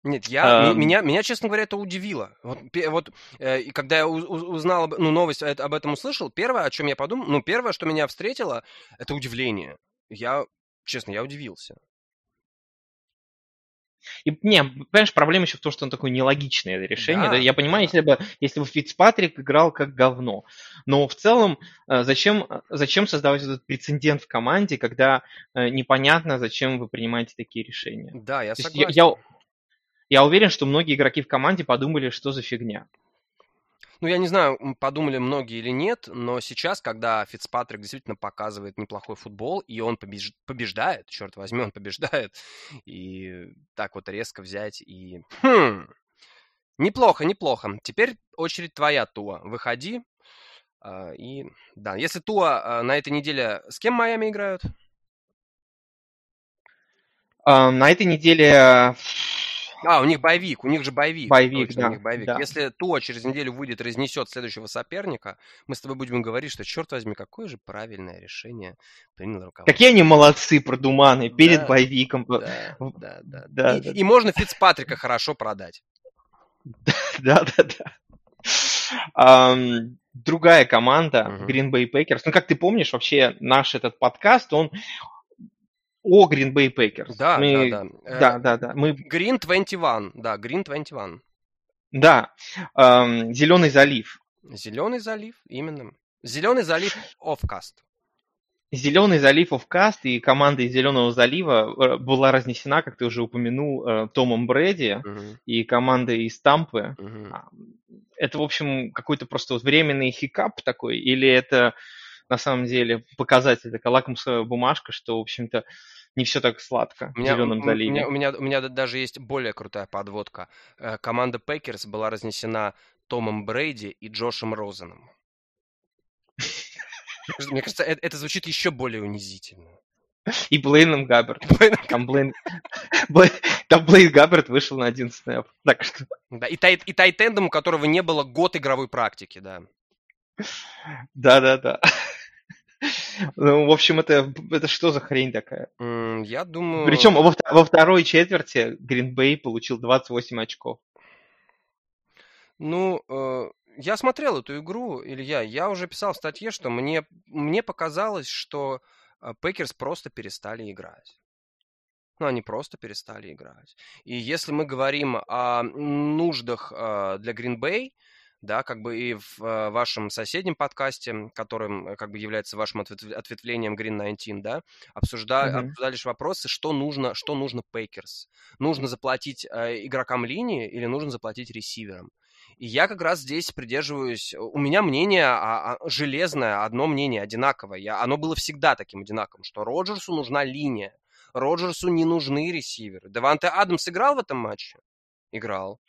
Нет, я, um... меня, меня, честно говоря, это удивило. Вот, вот э, когда я узнал, ну, новость об этом услышал, первое, о чем я подумал, ну, первое, что меня встретило, это удивление. Я, честно, я удивился. И, не, понимаешь, проблема еще в том, что он такое нелогичное решение. Да, да? Я понимаю, да. если бы если бы Фицпатрик играл как говно. Но в целом, э, зачем, зачем создавать этот прецедент в команде, когда э, непонятно, зачем вы принимаете такие решения? Да, я То согласен. Я, я, я уверен, что многие игроки в команде подумали, что за фигня. Ну, я не знаю, подумали многие или нет, но сейчас, когда Фицпатрик действительно показывает неплохой футбол, и он побеж... побеждает, черт возьми, он побеждает, и так вот резко взять и... Хм, неплохо, неплохо. Теперь очередь твоя, Туа. Выходи. А, и да, если Туа а, на этой неделе с кем Майами играют? На этой неделе а, у них боевик, у них же боевик. Боевик, Точно, да. У них боевик. Да. Если Туа через неделю выйдет, разнесет следующего соперника, мы с тобой будем говорить, что, черт возьми, какое же правильное решение принял руководство. Какие они молодцы, продуманы, перед да, боевиком. Да, [laughs] да, да. да, и, да. и можно Фицпатрика хорошо продать. [laughs] Да, да, да. Другая команда, Green Bay Packers. Ну, как ты помнишь, вообще наш этот подкаст, он о Green Bay Packers. Да, мы... да, да. Да, да, да. Мы... Green 21, да, Green 21. Да, эм, Зеленый залив. Зеленый залив, именно. Зеленый залив Offcast. Зеленый залив Офкаст и команда из Зеленого залива э, была разнесена, как ты уже упомянул, э, Томом Брэди uh-huh. и командой из Тампы. Uh-huh. Это, в общем, какой-то просто вот временный hiccup такой, или это на самом деле показатель, такая лакмусовая бумажка, что, в общем-то, не все так сладко у меня, в Зеленом заливе. У меня, у, меня, у меня даже есть более крутая подводка. Э, команда Пекерс была разнесена Томом Брейди и Джошем Розеном. Мне кажется, это, это звучит еще более унизительно. И Блейном Габберт. Там Блейн... Там Блейн Габберт вышел на один снэп. Так что... Да, и, тай... и тайтендом, у которого не было год игровой практики, да. Да-да-да. Ну, в общем, это, это что за хрень такая? я думаю... Причем во, во второй четверти Гринбей получил 28 очков. Ну, э, я смотрел эту игру, Илья, я уже писал в статье, что мне, мне показалось, что э, Пекерс просто перестали играть. Ну, они просто перестали играть. И если мы говорим о нуждах э, для Гринбей, да, как бы и в э, вашем соседнем подкасте, которым э, как бы является вашим ответвлением Green 19, да, обсужда... mm-hmm. обсуждались вопросы, что нужно, что нужно Пейкерс. Нужно заплатить э, игрокам линии или нужно заплатить ресиверам? И я как раз здесь придерживаюсь... У меня мнение а, а, железное, одно мнение одинаковое. Я, оно было всегда таким одинаковым, что Роджерсу нужна линия. Роджерсу не нужны ресиверы. Деванте Адамс играл в этом матче? Играл.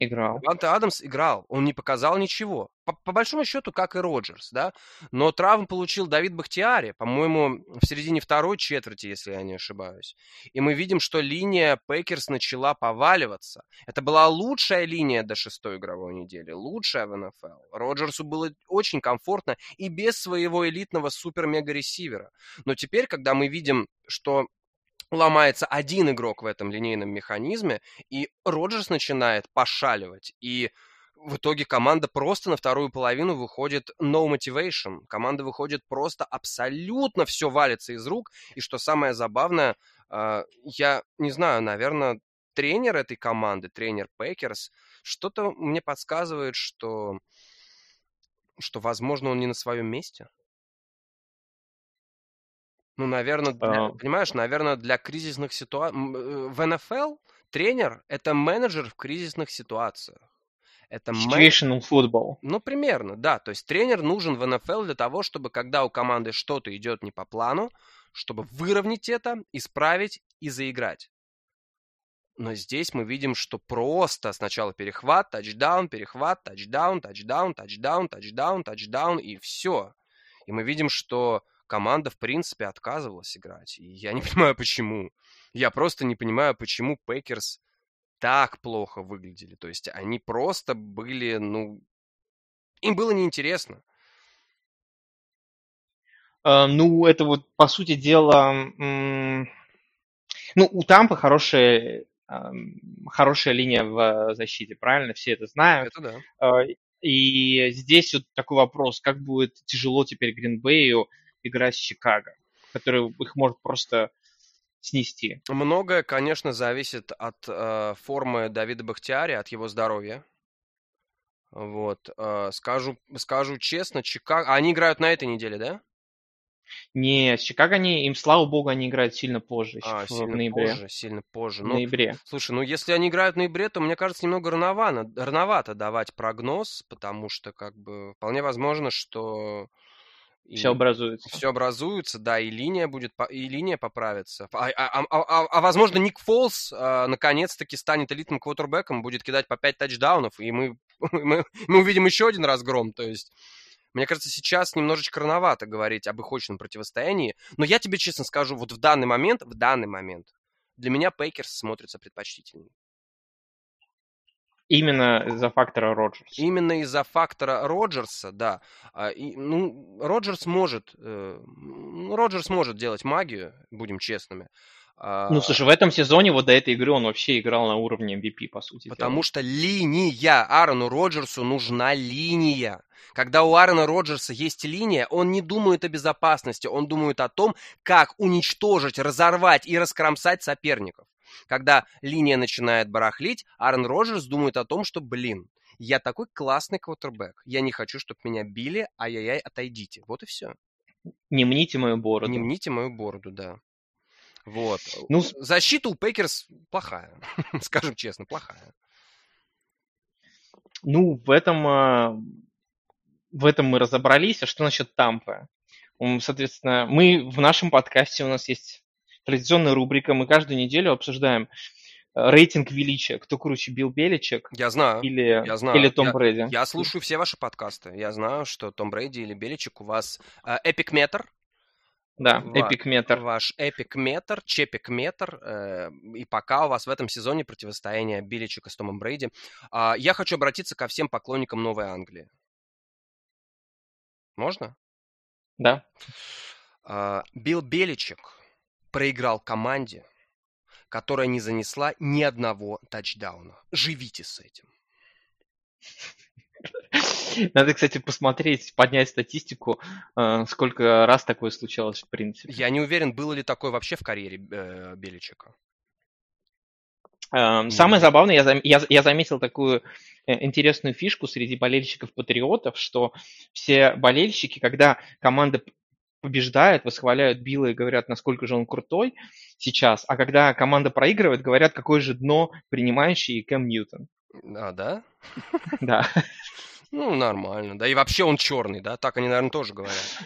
Играл. Даванте Адамс играл, он не показал ничего. По, по большому счету, как и Роджерс, да. Но травм получил Давид Бахтиари, по-моему, в середине второй четверти, если я не ошибаюсь. И мы видим, что линия Пейкерс начала поваливаться. Это была лучшая линия до шестой игровой недели, лучшая в НФЛ. Роджерсу было очень комфортно и без своего элитного супер-мега-ресивера. Но теперь, когда мы видим, что ломается один игрок в этом линейном механизме, и Роджерс начинает пошаливать. И в итоге команда просто на вторую половину выходит no motivation. Команда выходит просто абсолютно все валится из рук. И что самое забавное, а, я не знаю, наверное, тренер этой команды, тренер Пекерс, что-то мне подсказывает, что, что, возможно, он не на своем месте. Ну, наверное, для, А, понимаешь, наверное, для кризисных ситуаций... В НФЛ тренер– это менеджер в кризисных ситуациях. Это мен... Situational football. Ну, примерно, да. То есть тренер нужен в НФЛ для того, чтобы, когда у команды что-то идет не по плану, чтобы выровнять это, исправить и заиграть. Но здесь мы видим, что просто сначала перехват, тачдаун, перехват, тачдаун, тачдаун, тачдаун, тачдаун, тачдаун, и все. И мы видим, что команда, в принципе, отказывалась играть. И я не [laughs] понимаю, почему. Я просто не понимаю, почему Пейкерс так плохо выглядели. То есть они просто были, ну... Им было неинтересно. Uh, ну, это вот, по сути дела... Ну, у Тампы хорошая, эм, хорошая линия в защите, правильно? Все это знают. Это да. Uh, и здесь вот такой вопрос, как будет тяжело теперь Гринбею играть с Чикаго, который их может просто снести. Многое, конечно, зависит от э, формы Давида Бахтиари, от его здоровья. Вот. Э, скажу, скажу честно, Чикаго... А они играют на этой неделе, да? Не, с Чикаго они, им, слава богу, они играют сильно позже, а, в сильно ноябре. позже, сильно позже. В Ну, ноябре. слушай, ну если они играют в ноябре, то мне кажется, немного рановато, рановато давать прогноз, потому что, как бы, вполне возможно, что и Все образуется. все образуется, да, и линия будет, и линия поправится. А, а- а- а- а, возможно, Ник Фолс а, наконец-таки станет элитным квотербеком, будет кидать по 5 тачдаунов, и [laughs] мы, мы, мы увидим еще один разгром. То есть, мне кажется, сейчас немножечко рановато говорить об их очном противостоянии. Но я тебе честно скажу, вот в данный момент, в данный момент, для меня Пейкерс смотрится предпочтительнее. Именно из-за фактора Роджерса. Именно из-за фактора Роджерса, да. А, и, ну, Роджерс может, э, ну, Роджерс может делать магию, будем честными. А, Ну, слушай, в этом сезоне вот до этой игры он вообще играл на уровне MVP, по сути Потому дела. что линия Аарону Роджерсу нужна линия. Когда у Аарона Роджерса есть линия, он не думает о безопасности, он думает о том, как уничтожить, разорвать и раскромсать соперников. Когда линия начинает барахлить, Аарон Роджерс думает о том, что, блин, я такой классный квотербек, я не хочу, чтобы меня били, ай-яй-яй, отойдите. Вот и все. Не мните мою бороду. Не мните мою бороду, да. Вот. Ну, Защита у Пейкерс плохая, [laughs] скажем честно, плохая. Ну, в этом, а, в этом мы разобрались. А что насчет Тампы? Соответственно, мы в нашем подкасте, у нас есть традиционная рубрика, мы каждую неделю обсуждаем э, рейтинг величия. Кто круче, Билл Беличек Я знаю. или, Я знаю. или Том Я- Брэди? Я слушаю все ваши подкасты. Я знаю, что Том Брейди или Беличек у вас э, эпик-метр. Да, Ва- Эпик Метр. Ваш эпик-метр, чепик-метр. э, и пока у вас в этом сезоне противостояние Беличека с Томом Брейди. А, я хочу обратиться ко всем поклонникам Новой Англии. Можно? Да. А, Билл Беличек проиграл команде, которая не занесла ни одного тачдауна. Живите с этим. Надо, кстати, посмотреть, поднять статистику, э, сколько раз такое случалось, в принципе. Я не уверен, было ли такое вообще в карьере э, Беличека. Эм, Самое забавное, я, я, я заметил такую э, интересную фишку среди болельщиков-патриотов, что все болельщики, когда команда побеждает, восхваляют Билла и говорят, насколько же он крутой сейчас, а когда команда проигрывает, говорят, какое же дно принимающий Кэм Ньютон. А, да? [laughs] Да. Ну, нормально. Да и вообще он черный, да? Так они, наверное, тоже говорят.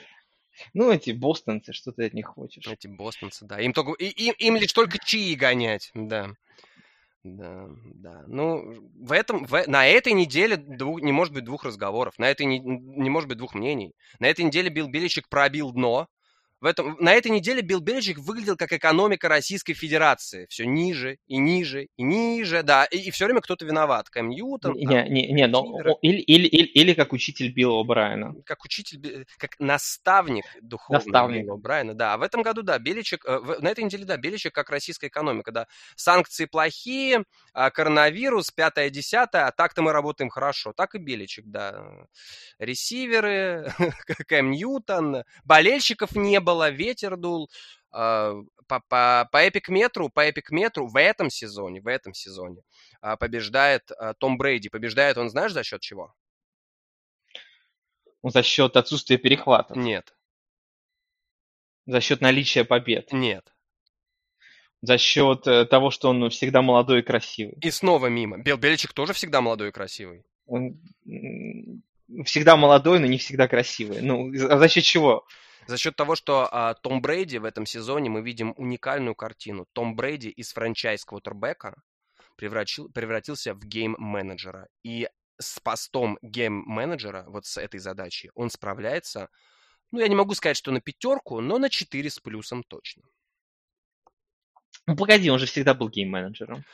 Ну, эти бостонцы, что ты от них хочешь? Эти бостонцы, да. Им, только, им, им лишь только чаи гонять, да. Да, да. Ну, в этом, в, на этой неделе двух, не может быть двух разговоров, на этой не, не может быть двух мнений. На этой неделе Билл Беличек пробил дно, в этом, на этой неделе Билл Беличек выглядел как экономика Российской Федерации. Все ниже и ниже и ниже, да. И, и все время кто-то виноват. Кэм Ньютон. Не, там, не, не, но или, или, или, или как учитель Билла О'Брайена. Как учитель, как наставник духовный наставник. Билла О'Брайена, да. А в этом году, да, Беличек, э, на этой неделе, да, Беличек как российская экономика, да. Санкции плохие, а коронавирус, пятое, десятое, а так-то мы работаем хорошо. Так и Беличек, да. Ресиверы, [laughs] Кэм Ньютон, болельщиков не было было, ветер дул. А, по, по, по эпик-метру, по эпик-метру в этом сезоне, в этом сезоне а, побеждает а, Том Брейди. Побеждает он, знаешь, за счет чего? Ну, за счет отсутствия перехватов. Нет. За счет наличия побед. Нет. За счет э, того, что он всегда молодой и красивый. И снова мимо. Билл Беличек тоже всегда молодой и красивый. Он всегда молодой, но не всегда красивый. Ну, за счет чего? За счет того, что а, Том Брейди в этом сезоне мы видим уникальную картину. Том Брейди из franchise квотербека превратил, превратился в гейм-менеджера. И с постом гейм-менеджера, вот с этой задачей, он справляется, ну, я не могу сказать, что на пятерку, но на 4 с плюсом точно. Ну, погоди, он же всегда был гейм-менеджером.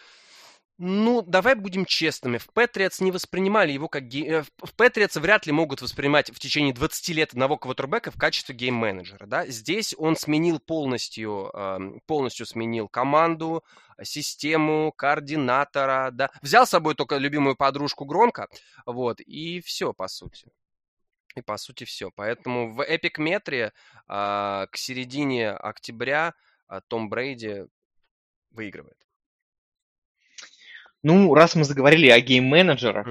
Ну, давай будем честными. В Патриотс не воспринимали его как гейм... Э, в Патриотс вряд ли могут воспринимать в течение 20 лет одного квотербека в качестве гейм-менеджера. Да? Здесь он сменил полностью, эм, полностью сменил команду, систему, координатора. Да? Взял с собой только любимую подружку Гронка. Вот, и все, по сути. И по сути все. Поэтому в Эпик Метре к середине октября э, Том Брейди выигрывает. Ну, раз мы заговорили о гейм-менеджерах,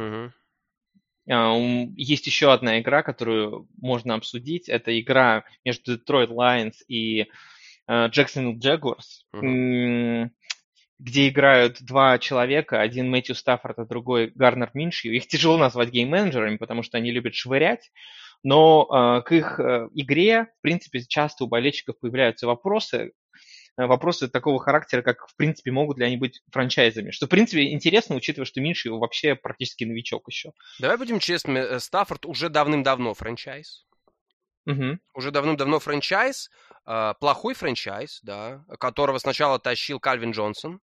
uh-huh. есть еще одна игра, которую можно обсудить. Это игра между Detroit Lions и uh, Jacksonville Jaguars, uh-huh. где играют два человека, один Мэтью Стаффорд, а другой Гарнер Миншью. Их тяжело назвать гейм-менеджерами, потому что они любят швырять. Но uh, к их uh, игре, в принципе, часто у болельщиков появляются вопросы, Э, вопросы такого характера, как, в принципе, могут ли они быть франчайзами. Что, в принципе, интересно, учитывая, что Минши вообще практически новичок еще. Давай будем честными, э, Стаффорд уже давным-давно франчайз. Угу. Уже давным-давно франчайз, э, плохой франчайз, да, которого сначала тащил Кальвин Джонсон,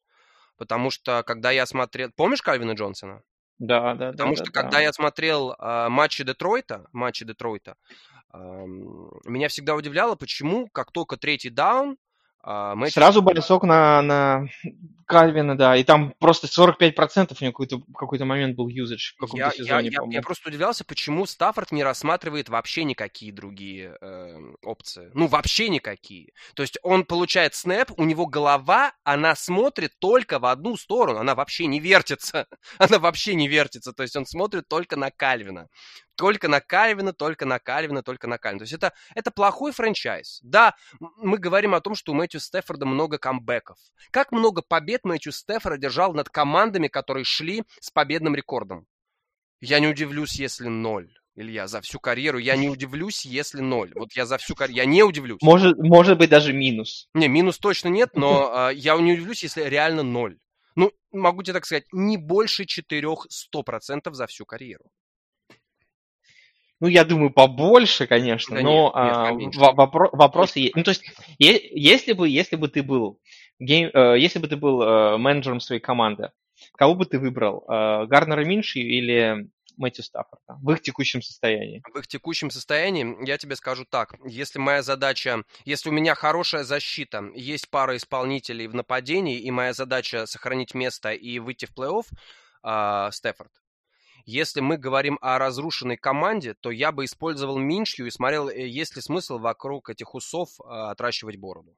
потому что, когда я смотрел... Помнишь Кальвина Джонсона? Да, да, Потому да. что, да, когда да. я смотрел э, матчи Детройта, матчи Детройта, э, меня всегда удивляло, почему, как только третий даун, а, мы... Сразу бросок на, на Кальвина, да, и там просто 45% у него какой-то какой момент был юзаж в каком-то я, сезоне, я, я, я просто удивлялся, почему Стаффорд не рассматривает вообще никакие другие э, опции. Ну, вообще никакие. То есть он получает снэп, у него голова, она смотрит только в одну сторону, она вообще не вертится. [laughs] она вообще не вертится, то есть он смотрит только на Кальвина только на Кальвина, только на Кальвина, только на Кальвина. То есть это, это плохой франчайз. Да, мы говорим о том, что у Мэтью Стефорда много камбэков. Как много побед Мэтью Стефорд держал над командами, которые шли с победным рекордом? Я не удивлюсь, если ноль. Илья, за всю карьеру я не удивлюсь, если ноль. Вот я за всю карьеру, я не удивлюсь. Может, может быть, даже минус. Не, минус точно нет, но э, [laughs] я не удивлюсь, если реально ноль. Ну, могу тебе так сказать, не больше четырех сто процентов за всю карьеру. Ну, я думаю, побольше, конечно, да но нет, нет, а, вопро- вопросы есть. Ну, то есть, е- если бы, если бы ты был, гейм, э, если бы ты был э, менеджером своей команды, кого бы ты выбрал? Э, Гарнера Минши или Мэтью Стаффорда в их текущем состоянии? В их текущем состоянии я тебе скажу так. Если моя задача, если у меня хорошая защита, есть пара исполнителей в нападении, и моя задача сохранить место и выйти в плей-офф, э, Стефорд. Если мы говорим о разрушенной команде, то я бы использовал Миншью и смотрел, э, есть ли смысл вокруг этих усов а, отращивать бороду.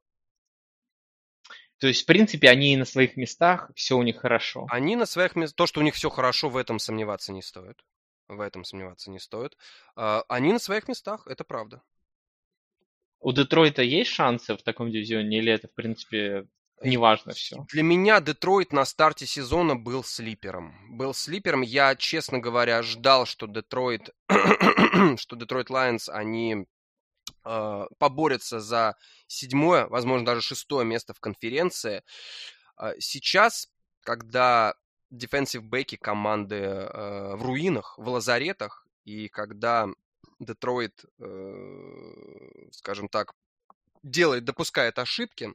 То есть, в принципе, они на своих местах, все у них хорошо. Они на своих местах. То, что у них все хорошо, в этом сомневаться не стоит. В этом сомневаться не стоит. А, они на своих местах, это правда. У Детройта есть шансы в таком дивизионе, или это, в принципе, неважно все. Для меня Детройт на старте сезона был слипером. Был слипером. Я, честно говоря, ждал, что Детройт, [clears throat] что Детройт Лайонс, они э, поборются за седьмое, возможно, даже шестое место в конференции. Сейчас когда defensive бэки команды э, в руинах, в лазаретах, и когда Детройт, э, скажем так, делает, допускает ошибки,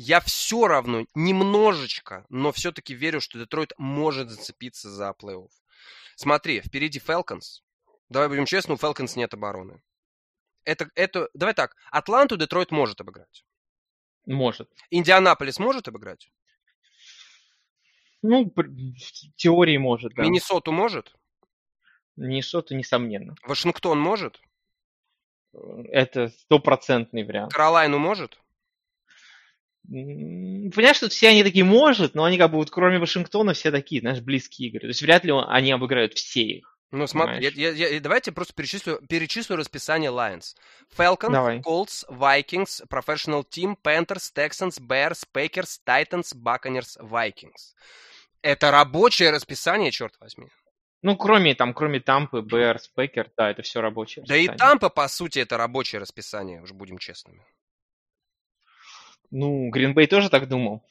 я все равно немножечко, но все-таки верю, что Детройт может зацепиться за плей-офф. Смотри, впереди Falcons. Давай будем честны, у Falcons нет обороны. Это, это, давай так, Атланту Детройт может обыграть. Может. Индианаполис может обыграть? Ну, в теории может, да. Миннесоту может? Миннесота, несомненно. Вашингтон может? Это стопроцентный вариант. Каролайну может? Понимаешь, что все они такие может, но они как бы вот кроме Вашингтона все такие, знаешь, близкие игры. То есть вряд ли они обыграют все их. Ну, смотри, я, я, я, давайте просто перечислю, перечислю расписание Lions. Falcons, Давай. Colts, Vikings, Professional Team, Panthers, Texans, Bears, Packers, Titans, Buccaneers, Vikings. Это рабочее расписание, черт возьми. Ну, кроме там, кроме Тампы, Берс, Пекер, да, это все рабочее. Да и Тампа, по сути, это рабочее расписание, уж будем честными. Ну, Гринбей тоже так думал.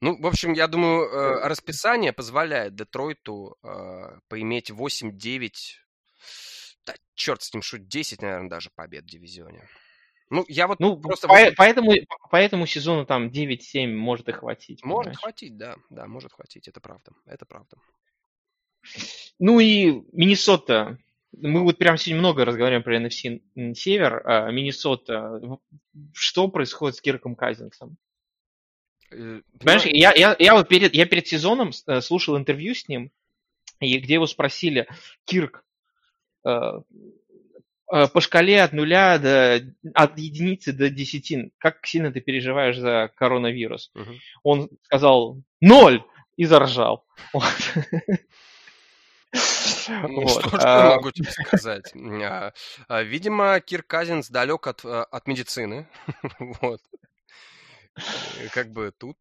Ну, в общем, я думаю, э, расписание позволяет Детройту э, поиметь 8-9, да, черт с ним, шут, 10, наверное, даже побед в дивизионе. Ну, я вот ну, просто... По, поэтому, по этому сезону там 9-7 может и хватить. Может понимаешь? хватить, да, да, может хватить, это правда, это правда. Ну и Миннесота. Мы вот прям сегодня много разговариваем про NFC Север. А Миннесота. Что происходит с Кирком Казинсом? Э, Понимаешь, я, я, я вот перед, я перед сезоном э, слушал интервью с ним, и где его спросили, Кирк, э, по шкале от нуля до от единицы до десяти, как сильно ты переживаешь за коронавирус? Мгм. Он сказал ноль и заржал. Вот. [laughs] [laughs] Ну, Вот, что, что а, могу тебе сказать? А, а, Видимо, Кир Казинс далек от, а, от медицины. [laughs] Вот. И Как бы тут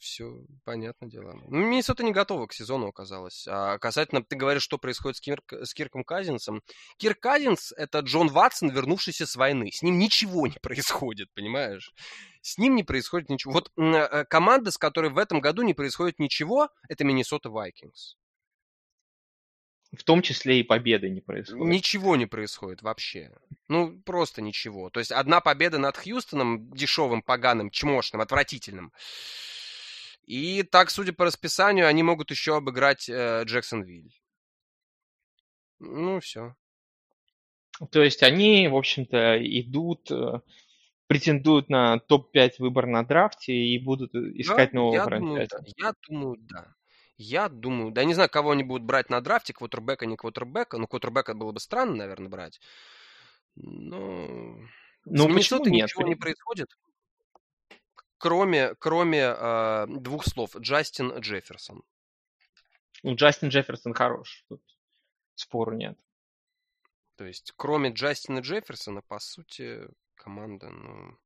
все понятное дело. Ну, Миннесота не готова к сезону оказалось. А касательно, ты говоришь, что происходит с, Кир, с Кирком Казинсом. Кир Казинс — это Джон Ватсон, вернувшийся с войны. С ним ничего не [laughs] происходит, понимаешь? С ним не происходит ничего. Вот э, команда, с которой в этом году не происходит ничего, это Миннесота Вайкингс. В том числе и победы не происходит. Ничего не происходит вообще. Ну, просто ничего. То есть одна победа над Хьюстоном, дешевым, поганым, чмошным, отвратительным. И так, судя по расписанию, они могут еще обыграть э, Джексонвиль. Ну, все. То есть они, в общем-то, идут, э, претендуют на топ-5 выбор на драфте и будут искать нового я думаю, франчайза. да. Я думаю, да. Я думаю, да, я не знаю, кого они будут брать на драфте, квотербека, не квотербека. Ну, квотербека было бы странно, наверное, брать. Но... Ну, С почему Миннесотой нет? ничего не происходит, кроме, кроме э, двух слов. Джастин Джефферсон. Ну, Джастин Джефферсон хорош, тут спору нет. То есть, кроме Джастина Джефферсона, по сути, команда, ну...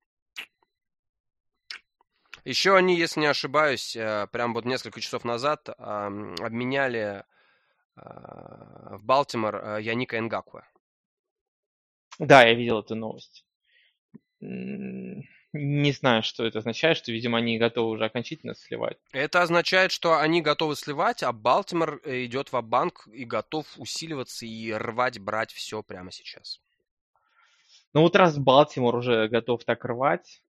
Еще они, если не ошибаюсь, э, прям вот несколько часов назад обменяли э, в Балтимор э, Яника Энгакуа. Да, я видел эту новость. Не знаю, что это означает, что, видимо, они готовы уже окончательно сливать. Это означает, что они готовы сливать, а Балтимор э, идет в банк и готов усиливаться и рвать, брать все прямо сейчас. Ну вот раз Балтимор уже готов так рвать,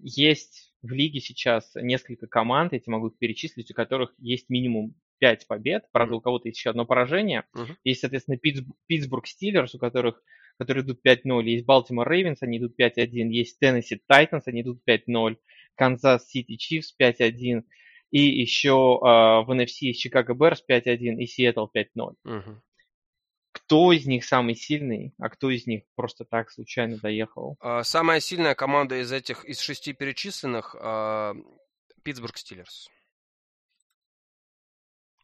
есть в лиге сейчас несколько команд, я тебе могу их перечислить, у которых есть минимум 5 побед, правда, у кого-то есть еще одно поражение. Мгм. Есть, соответственно, Питтсб- Питтсбург Стиллерс, у которых которые идут 5-0, есть Балтимор Рейвенс, они идут 5-1, есть Теннесси Тайтанс, они идут 5-0, Канзас Сити Чифс 5-1, и еще а, в NFC есть Чикаго Берс 5-1 и Сиэтл 5-0. Мгм. Кто из них самый сильный, а кто из них просто так случайно доехал? А, Самая сильная команда из этих, из шести перечисленных, а, Питтсбург Стиллерс.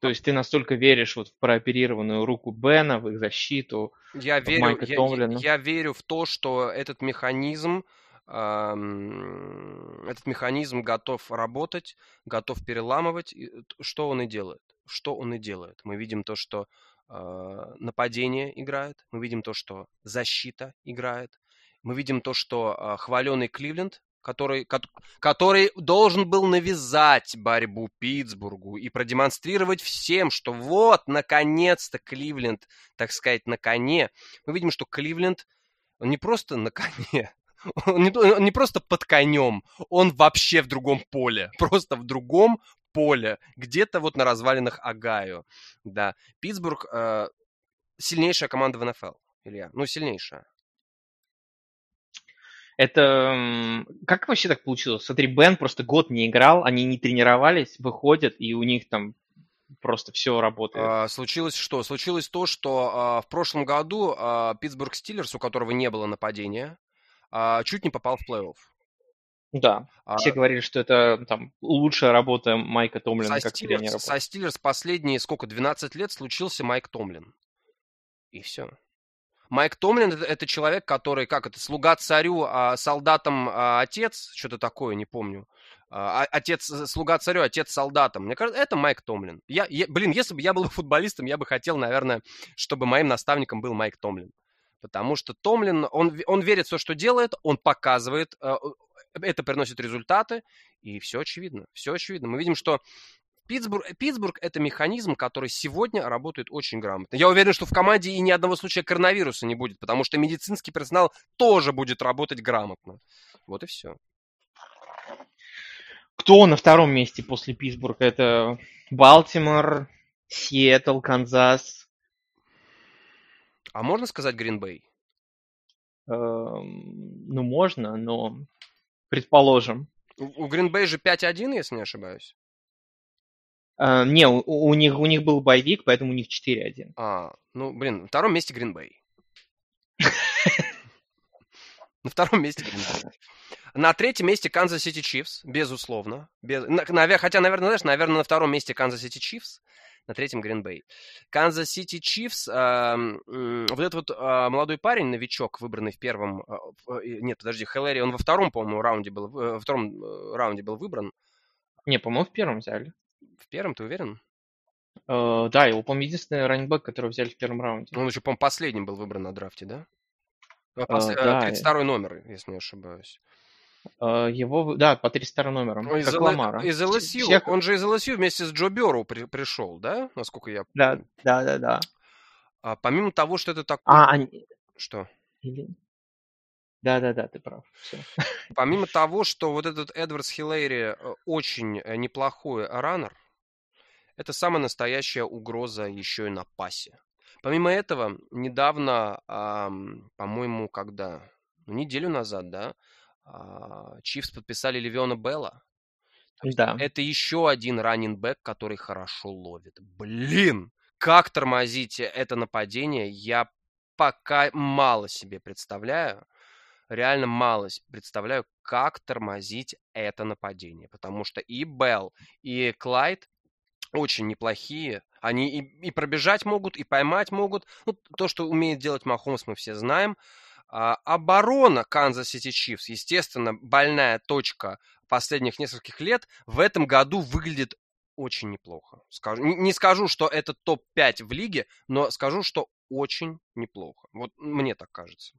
То есть ты настолько веришь вот в прооперированную руку Бена, в их защиту, Я в верю, Майка я, я- Томлина. я верю в то, что этот механизм, этот механизм готов работать, готов переламывать. Т- Что он и делает? Что он и делает? Мы видим то, что нападение играет, мы видим то, что защита играет, мы видим то, что хваленый Кливленд который, который должен был навязать борьбу Питтсбургу и продемонстрировать всем, что вот, наконец-то Кливленд, так сказать, на коне. Мы видим, что Кливленд, он не просто на коне, [laughs] он не, он не просто под конем, он вообще в другом поле, [laughs] просто в другом поле, где-то вот на развалинах Агаю. Да, Питтсбург э, сильнейшая команда в НФЛ, Илья, ну сильнейшая. Это как вообще так получилось? Смотри, Бен просто год не играл, они не тренировались, выходят, и у них там просто все работает. А, случилось что? Случилось то, что а, в прошлом году а, Питтсбург Стиллерс, у которого не было нападения, а, чуть не попал в плей-офф. Да, а, все говорили, что это там лучшая работа Майка Томлина как Стиллерс, тренера. Со Стиллерс последние, сколько, 12 лет случился Майк Томлин. И все. Майк Томлин это, это человек, который, как это, слуга царю, а солдатам а, отец, что-то такое, не помню. А, отец, слуга царю, отец солдатам. Мне кажется, это Майк Томлин. Я, я, блин, если бы я был [laughs] футболистом, я бы хотел, наверное, чтобы моим наставником был Майк Томлин. Потому что Томлин, он, он верит в то, что делает, он показывает, э, это приносит результаты, и все очевидно. Все очевидно. Мы видим, что Питтсбург, Питтсбург – это механизм, который сегодня работает очень грамотно. Я уверен, что в команде и ни одного случая коронавируса не будет, потому что медицинский персонал тоже будет работать грамотно. Вот и все. Кто на втором месте после Питтсбурга? Это Балтимор, Сиэтл, Канзас. А можно сказать Гринбей? Эм, ну, можно, но предположим. У Гринбей же 5-1, если не ошибаюсь. Uh, не, у, у, них, у них был боевик, поэтому у них 4-1. А, ну, блин, на втором месте Гринбей. [laughs] На втором месте Гринбей. На третьем месте Канзас Сити Чифс, безусловно. Без... Хотя, наверное, знаешь, наверное, на втором месте Канзас Сити Чифс, на третьем Гринбей. Канзас Сити Чифс, вот этот вот а, молодой парень, новичок, выбранный в первом... А, нет, подожди, Хелер, он во втором, по-моему, раунде был, во втором э, раунде был выбран. Не, по-моему, в первом взяли. В первом, ты уверен? Uh, да, его, по-моему, единственный раннинбэк, который взяли в первом раунде. Он еще, по-моему, последним был выбран на драфте, да? Пос... Uh, да. 32 номер, если не ошибаюсь. Uh, его, да, по 32 номерам, из как Л... Ламара. Из ЛСЮ, Всех... он же из ЛСЮ вместе с Джо Беру при... пришел, да? Насколько я Да, да, да, да. А, помимо того, что это такое... А, они... Что? Или... Да, да, да, ты прав. Все. Помимо того, что вот этот Эдвардс Хиллейри э, очень э, неплохой раннер, это самая настоящая угроза еще и на пасе. Помимо этого, недавно, по-моему, когда? Ну, неделю назад, да, э, Чивс подписали Левиона Белла. Да. Это еще один раннинбэк, который хорошо ловит. Блин, как тормозить это нападение, я пока мало себе представляю реально малость представляю, как тормозить это нападение. Потому что и Белл, и Клайд очень неплохие. Они и, и пробежать могут, и поймать могут. Ну, то, что умеет делать Махомс, мы все знаем. А, оборона Канзас Сити Чифс, естественно, больная точка последних нескольких лет, в этом году выглядит очень неплохо. Скажу, не, скажу, что это топ-5 в лиге, но скажу, что очень неплохо. Вот мне так кажется.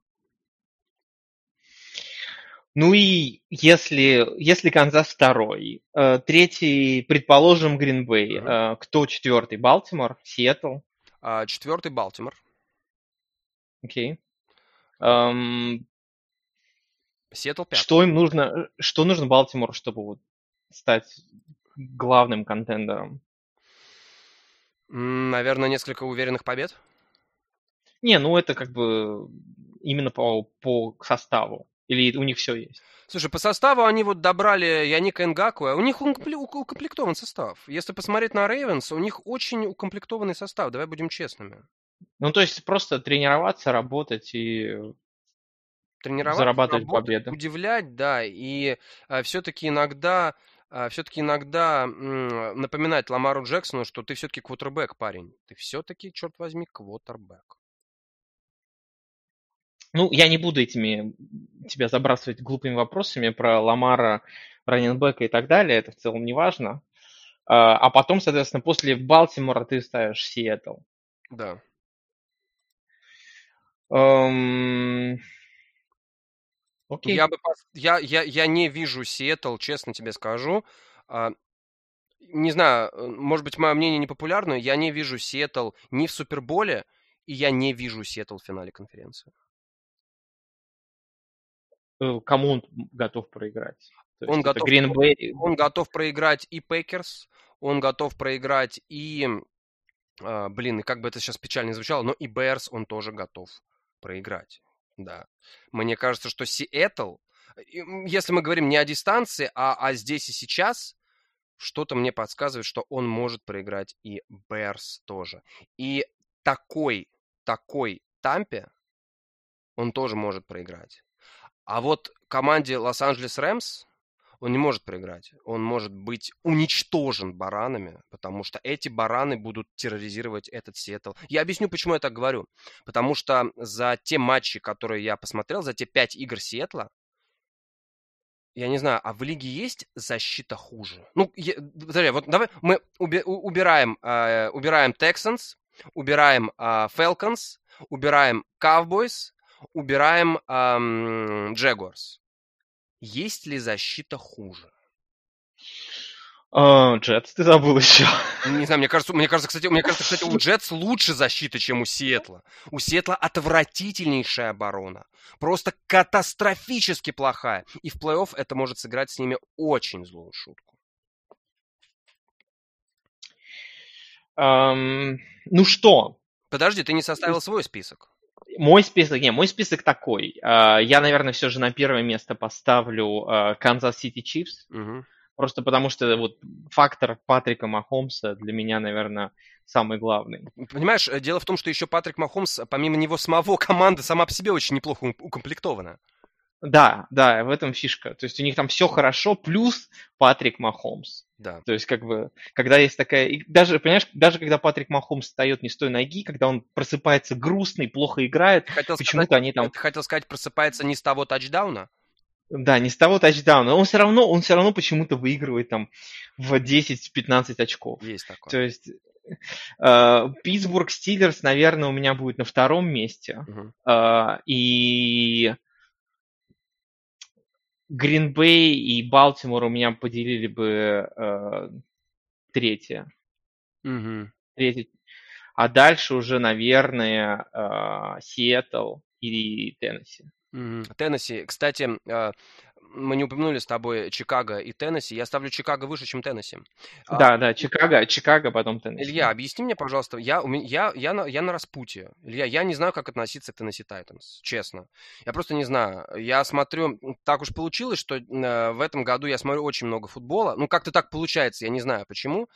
Ну и если, если Канзас второй, э, третий, предположим, Гринбей, uh-huh. кто четвертый? Балтимор, Сиэтл? Uh, четвертый Балтимор. Окей. Okay. Um, Сиэтл пятый. Что им нужно, что нужно Балтимору, чтобы вот стать главным контендером? Наверное, несколько уверенных побед. Не, ну это как бы именно по, по составу. Или у них все есть? Слушай, по составу они вот добрали Яника Энгаку, а у них укомплектован состав. Если посмотреть на Рейвенс, у них очень укомплектованный состав, давай будем честными. Ну, то есть просто тренироваться, работать и тренироваться, зарабатывать работать, победы. Удивлять, да, и а, все-таки иногда а, все-таки иногда напоминать Ламару Джексону, что ты все-таки квотербек, парень. Ты все-таки, черт возьми, квотербек. Ну, я не буду этими тебя забрасывать глупыми вопросами про Ламара, раненбека и так далее. Это в целом не важно. А, а потом, соответственно, после Балтимора ты ставишь Сиэтл. Да. Эм... Окей. Я, бы, я, я, я не вижу Сиэтл, честно тебе скажу. А, Не знаю, э, может быть, мое мнение непопулярное, я не вижу Сиэтл ни в Суперболе, и я не вижу Сиэтл в финале конференции. Э, Кому он готов проиграть? То Он готов- Green Он готов проиграть и Пейкерс, он готов проиграть и, а, блин, как бы это сейчас печально звучало, но и Берс он тоже готов проиграть. Да. Мне кажется, что Сиэтл, если мы говорим не о дистанции, а, а здесь и сейчас, что-то мне подсказывает, что он может проиграть и Берс тоже. И такой, такой Тампе он тоже может проиграть. А вот команде Лос-Анджелес Рэмс он не может проиграть. Он может быть уничтожен баранами, потому что эти бараны будут терроризировать этот Сиэтл. Я объясню, почему я так говорю. Потому что за те матчи, которые я посмотрел, за те пять игр Сиэтла, я не знаю, а в лиге есть защита хуже? Ну, я- подожди, вот давай мы уби- убираем, э, убираем Texans, убираем э, Falcons, убираем Cowboys, убираем эм, Jaguars. Есть ли защита хуже? А, Джетс, ты забыл еще. Не знаю, мне кажется, мне кажется, кстати, мне кажется, кстати, у [laughs] Джетс лучше защита, чем у Сиэтла. У Сиэтла отвратительнейшая оборона. Просто катастрофически плохая. И в плей-офф это может сыграть с ними очень злую шутку. Ам, Ну что, Подожди, ты не составил свой список. Мой список, не, мой список такой. А, Я, наверное, все же на первое место поставлю Канзас Сити. Мгм. Просто потому что вот фактор Патрика Махомса для меня, наверное, самый главный. Понимаешь, э, дело в том, что еще Патрик Махомс, помимо него самого, [laughs] команда сама по себе очень неплохо укомплектована. Да, да, в этом фишка. То есть у них там все хорошо, плюс Патрик Махомс. Да. То есть, как бы, когда есть такая... и даже, понимаешь, даже когда Патрик Махомс встает не с той ноги, когда он просыпается грустный, плохо играет, почему-то они там... ты хотел сказать, просыпается не с того тачдауна? Да, не с того тачдауна. Он все равно, он все равно почему-то выигрывает там в 10-15 очков. Есть такое. То есть э, Питтсбург Стиллерс, наверное, у меня будет на втором месте. Мгм. Э, и Гринбей и Балтимор у меня поделили бы э, третье. Мгм. третье. А дальше уже, наверное, э, Сиэтл и Теннесси. Теннесси. Кстати, а, мы не упомянули с тобой Чикаго и Теннесси. Я ставлю Чикаго выше, чем Теннесси. А, Да, да, Чикаго, Чикаго, потом Теннесси. Илья, объясни мне, пожалуйста, я, у меня, я, я, на, я на распутье. Илья, я не знаю, как относиться к Теннесси Тайтанс, честно. Я просто не знаю. Я смотрю, так уж получилось, что э, в этом году я смотрю очень много футбола. Ну, как-то так получается, я не знаю почему.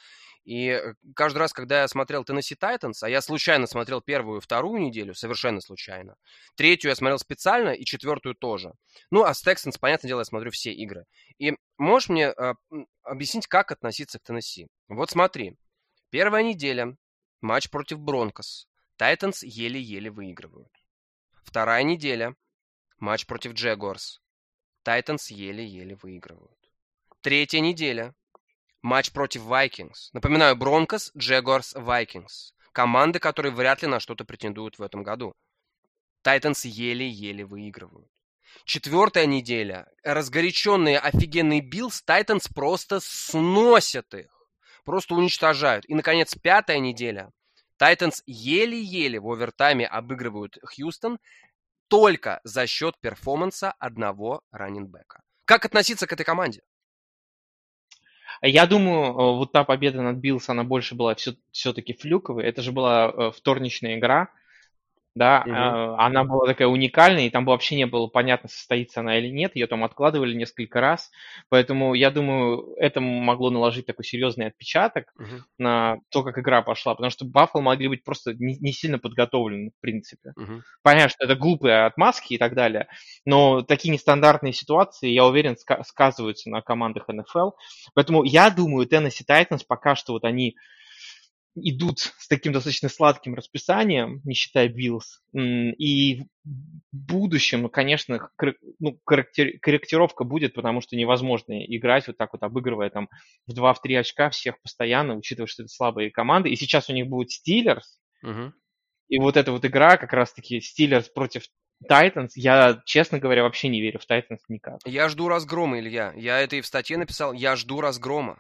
И э, каждый раз, когда я смотрел Теннесси Тайтанс, а я случайно смотрел первую и вторую неделю, совершенно случайно. Третью я смотрел специально и четвертую тоже. Ну, а с Texans, понятное дело, я смотрю все игры. И можешь мне э, объяснить, как относиться к Теннесси? Вот смотри. Первая неделя. Матч против Бронкос. Тайтанс еле-еле выигрывают. Вторая неделя. Матч против Джегуарс. Тайтанс еле-еле выигрывают. Третья неделя. Матч против Vikings. Напоминаю, Бронкос, Джегуарс, Vikings. Команды, которые вряд ли на что-то претендуют в этом году. Тайтанс еле-еле выигрывают. Четвертая неделя. Разгоряченные офигенные Биллс, Тайтанс просто сносят их. Просто уничтожают. И, наконец, пятая неделя. Тайтанс еле-еле в овертайме обыгрывают Хьюстон только за счет перформанса одного running back а. Как относиться к этой команде? Я думаю, э, вот та победа над Биллс, она больше была все, все-таки флюковой. Это же была э, вторничная игра, да, э, она была такая уникальная, и там вообще не было понятно, состоится она или нет, ее там откладывали несколько раз, поэтому я думаю, это могло наложить такой серьезный отпечаток Мгм. на то, как игра пошла, потому что Баффало могли быть просто не, не сильно подготовлены, в принципе. Мгм. Понятно, что это глупые отмазки и так далее, но такие нестандартные ситуации, я уверен, ска- сказываются на командах НФЛ. Поэтому я думаю, Теннесси Тайтанс пока что вот они идут с таким достаточно сладким расписанием, не считая Биллс. И в будущем, ну, конечно, ну, корректир- корректировка будет, потому что невозможно играть вот так вот, обыгрывая там в 2-3 очка всех постоянно, учитывая, что это слабые команды. И сейчас у них будет Стиллерс, и вот эта вот игра, как раз-таки Стиллерс против Titans, я, честно говоря, вообще не верю в Titans никак. Я жду разгрома, Илья. Я это и в статье написал. Я жду разгрома.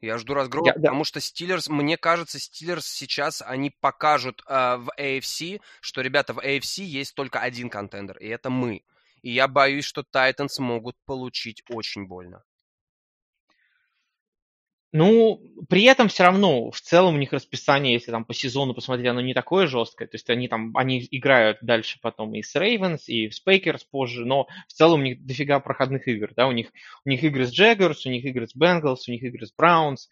Я жду разгрома, Я- да. потому что Стиллерс, мне кажется, Стиллерс сейчас они покажут э, в AFC, что, ребята, в AFC есть только один контендер, и это мы. И я боюсь, что Тайтанс могут получить очень больно. Ну, при этом все равно, в целом у них расписание, если там по сезону посмотреть, оно не такое жесткое. То есть они там, они играют дальше потом и с Рейвенс, и с Пейкерс позже, но в целом у них дофига проходных игр, да, у них, у них игры с Джегуарс, у них игры с Бенгалс, у них игры с Браунс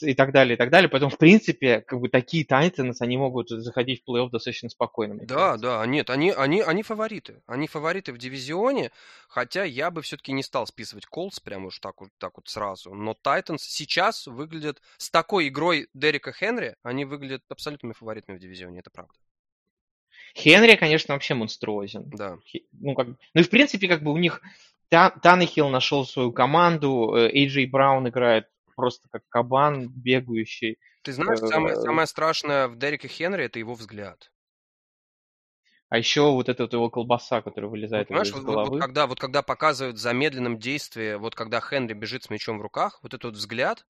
и так далее, и так далее. Поэтому, в принципе, как бы такие Тайтанс, они могут заходить в плей-офф достаточно спокойно. Да, кажется. да, нет, они, они, они фавориты. Они фавориты в дивизионе, хотя я бы все-таки не стал списывать Колс прямо уж так вот, так вот сразу. Но Тайтанс сейчас выглядят с такой игрой Дерека Хенри, они выглядят абсолютными фаворитами в дивизионе, это правда. Хенри, конечно, вообще монструозен. Да. Ну, как, ну и в принципе, как бы у них Та- Таннехилл нашел свою команду, э, Эйджей Браун играет просто как кабан бегающий. Ты знаешь, самое, Э, самое страшное в Дереке Хенри это его взгляд. А еще вот эта вот его колбаса, которая вылезает Вот у него понимаешь, из вот, вот- вот головы. когда, вот когда показывают в замедленном действии, вот когда Хенри бежит с мячом в руках, вот этот вот взгляд,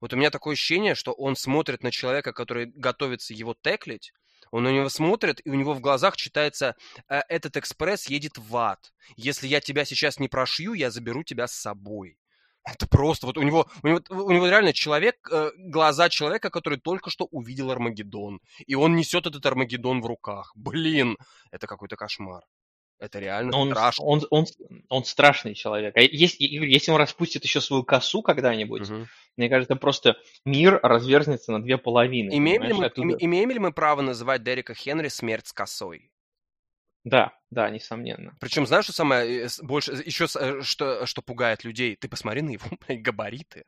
вот у меня такое ощущение, что он смотрит на человека, который готовится его теклить, он на него смотрит, и у него в глазах читается «Э, «Этот экспресс едет в ад. Если я тебя сейчас не прошью, я заберу тебя с собой». Это просто, вот у него, у него, у него реально человек, э, глаза человека, который только что увидел Армагеддон. И он несет этот Армагеддон в руках. Блин, это какой-то кошмар. Это реально Он, страшно. он, он, он страшный человек. А если, если он распустит еще свою косу когда-нибудь, Мгм. мне кажется, просто мир разверзнется на две половины. Имеем ли, мы, оттуда- име- имеем ли мы право называть Дерека Хенри смерть с косой? Да, да, несомненно. Причем, знаешь, что самое э, больше, еще с- э, что, что пугает людей? Ты посмотри на его блядь, [laughs] габариты.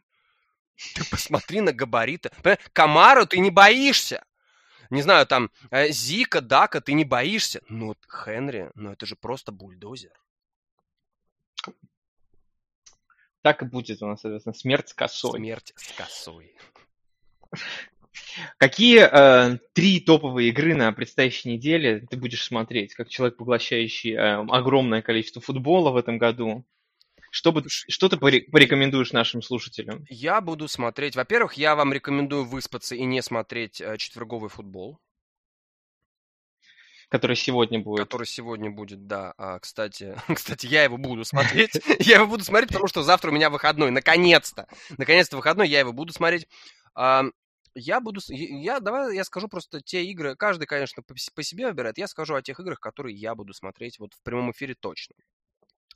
Ты посмотри на габариты. Камару ты не боишься. Не знаю, там, э, Зика, Дака, ты не боишься. Ну, Хенри, ну это же просто бульдозер. Так и будет у нас, соответственно, смерть с косой. Смерть с косой. Какие э, три топовые игры на предстоящей неделе ты будешь смотреть, как человек, поглощающий э, огромное количество футбола в этом году? Что, бы, что ты поре- порекомендуешь нашим слушателям? Я буду смотреть... Во-первых, я вам рекомендую выспаться и не смотреть э, четверговый футбол. который сегодня будет. который сегодня будет, да. А, кстати, [laughs] кстати, я его буду смотреть. [laughs] Я его буду смотреть, потому что завтра у меня выходной. Наконец-то. Наконец-то выходной, я его буду смотреть. Я буду... Я, давай я скажу просто те игры. Каждый, конечно, по по себе выбирает. Я скажу о тех играх, которые я буду смотреть вот в прямом эфире точно.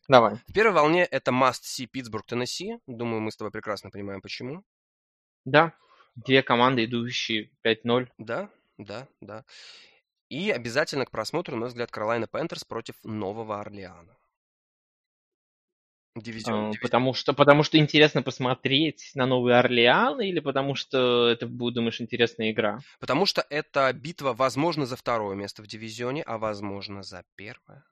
Давай. В первой волне это Must See Питтсбург, Теннесси. Думаю, мы с тобой прекрасно понимаем, почему. Да. Две команды, идущие 5-0. Да, да, да. И обязательно к просмотру, на мой взгляд, Каролайна Пентерс против Нового Орлеана. Дивизион. Э, дивизион. Потому что, потому что интересно посмотреть на Новый Орлеан или потому что это будет, думаешь, интересная игра? Потому что это битва, возможно, за второе место в дивизионе, а возможно, за первое.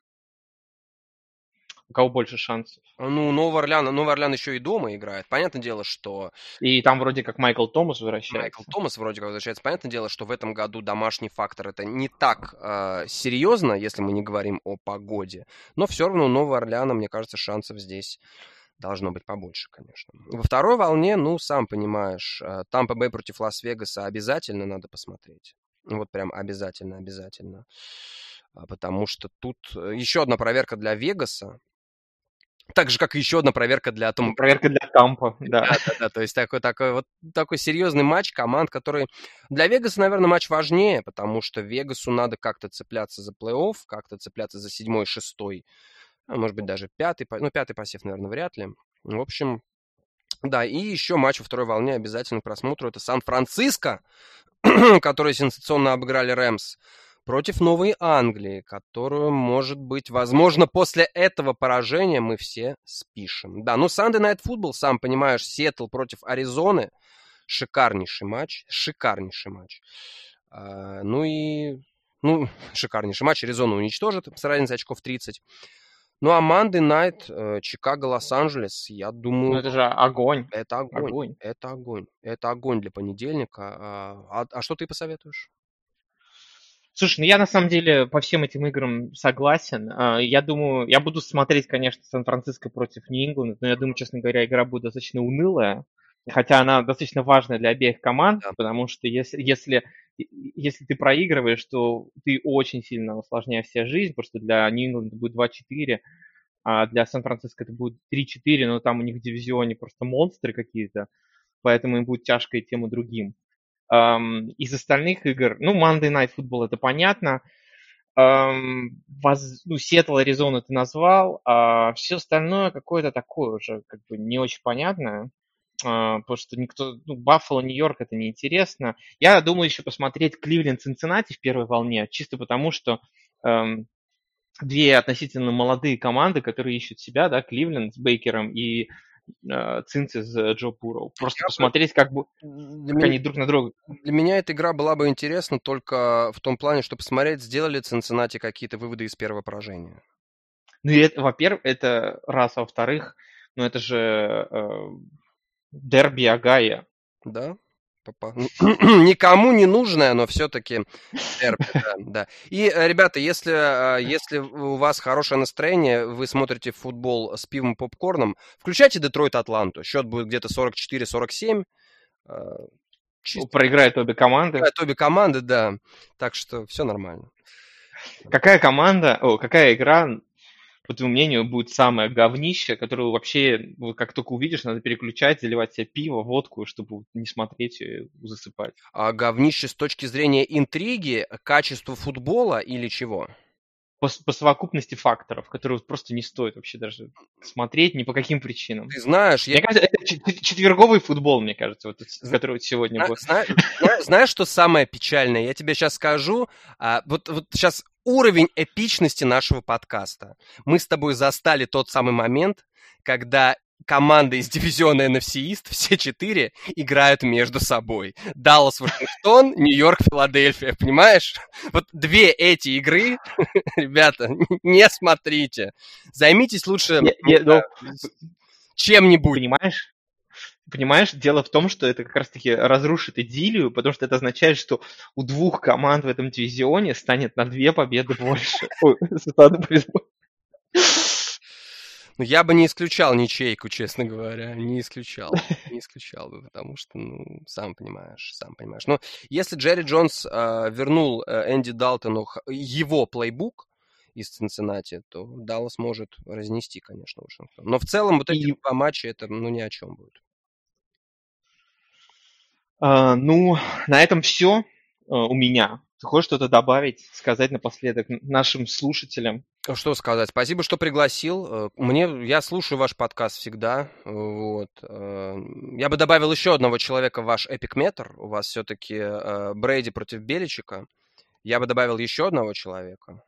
У кого больше шансов? Ну, Новый Орлеан, Новый Орлеан еще и дома играет. Понятное дело, что И там вроде как Майкл Томас возвращается. Майкл Томас вроде как возвращается. Понятное дело, что в этом году домашний фактор это не так э, серьезно, если мы не говорим о погоде. Но все равно у Нового Орлеана, мне кажется, шансов здесь должно быть побольше, конечно. Во второй волне, ну, сам понимаешь, э, Тампа Бэй против Лас-Вегаса обязательно надо посмотреть. Ну, Вот прям обязательно, обязательно. А, Потому что тут э, еще одна проверка для Вегаса. Так же, как и еще одна проверка для Тома Проверка для Тампа, [laughs] да. да, да, да, то есть такой, такой вот такой серьезный матч команд, который для Вегаса, наверное, матч важнее, потому что Вегасу надо как-то цепляться за плей-офф, как-то цепляться за седьмой, шестой, а может быть даже пятый, ну пятый посев, наверное, вряд ли. В общем, да, и еще матч во второй волне обязательно к просмотру. Это Сан-Франциско, [clears throat] которые сенсационно обыграли Рэмс, против Новой Англии, которую, может быть, возможно, после этого поражения мы все спишем. Да, ну Sunday Night Football, сам понимаешь, Сиэтл против Аризоны. Шикарнейший матч, шикарнейший матч. А, ну и, ну, [laughs] шикарнейший матч. Аризона уничтожит с разницей очков 30. Ну а Monday Night, э, Чикаго, Лос-Анджелес, я Ну думаю, это же огонь. это огонь. Огонь. Это огонь. Это огонь для понедельника. А, а- а что ты посоветуешь? Слушай, ну я на самом деле по всем этим играм согласен. А, Я думаю, я буду смотреть, конечно, Сан-Франциско против Нью-Ингланда, но я думаю, честно говоря, игра будет достаточно унылая. Хотя она достаточно важная для обеих команд, Да. потому что если, если, если ты проигрываешь, то ты очень сильно усложняешь себе жизнь, потому что для Нью-Ингланда будет 2-4, а для Сан-Франциско это будет 3-4, но там у них в дивизионе просто монстры какие-то, поэтому им будет тяжко и тем, и другим. Из остальных игр, ну, Monday Night Football это понятно. Воз- ну, Сиэтл, Аризона ты назвал, а все остальное какое-то такое уже как бы не очень понятное, а, потому что никто, ну, Баффало, Нью-Йорк это неинтересно. Я думаю еще посмотреть Кливленд, Цинциннати в первой волне, чисто потому что ам, две относительно молодые команды, которые ищут себя, да, Кливленд с Бейкером и э, Цинци с э, Джо Бурроу. Просто Я бы- посмотреть, как, Для как меня- они друг на друга Для меня эта игра была бы интересна только в том плане, что посмотреть, сделали Цинциннати какие-то выводы из первого поражения. Ну, и это, во-первых, это раз, а во-вторых, ну, это же э, дерби Агая. Да? [clears throat] Никому не нужное, но все-таки дерби, да, да. И, э, ребята, если, э, если у вас хорошее настроение, вы смотрите футбол с пивом и попкорном, включайте Детройт Атланту. Счет будет где-то 44-47. э, Чисто Проиграют обе команды. играют обе команды, да. Так что все нормально. Какая команда, о, какая игра, по твоему мнению, будет самое говнище, которую вообще, как только увидишь, надо переключать, заливать себе пиво, водку, чтобы не смотреть и засыпать? А говнище с точки зрения интриги, качества футбола или чего? По, по совокупности факторов, которые вот просто не стоит вообще даже смотреть ни по каким причинам. Ты знаешь, я Мне кажется, это чет- четверговый футбол, мне кажется, вот, который вот сегодня Зна- был. зна- зна- Знаешь, что самое печальное? Я тебе сейчас скажу. а, вот, вот сейчас уровень эпичности нашего подкаста. Мы с тобой застали тот самый момент, когда команды из дивизиона NFC East, все четыре, играют между собой. Даллас, Вашингтон, Нью-Йорк, Филадельфия. Понимаешь? Вот две эти игры, [laughs] ребята, не смотрите. Займитесь лучше ну, чем-нибудь. Понимаешь? Понимаешь, дело в том, что это как раз-таки разрушит идиллию, потому что это означает, что у двух команд в этом дивизионе станет на две победы больше. [laughs] [laughs] Ну, я бы не исключал ничейку, честно говоря. Не исключал. Не исключал бы, потому что, ну, сам понимаешь, сам понимаешь. Но если Джерри Джонс э, вернул э, Энди Далтону его плейбук из Цинциннати, то Даллас может разнести, конечно, Вашингтон. Но в целом вот эти И- два матча, это, ну, ни о чем будет. А, ну, на этом все у меня. Ты хочешь что-то добавить, сказать напоследок нашим слушателям? А Что сказать? Спасибо, что пригласил. Э, Мне, я слушаю ваш подкаст всегда. Вот. Э, Я бы добавил еще одного человека в ваш эпикметр. У вас все-таки Брейди против Беличика. Я бы добавил еще одного человека.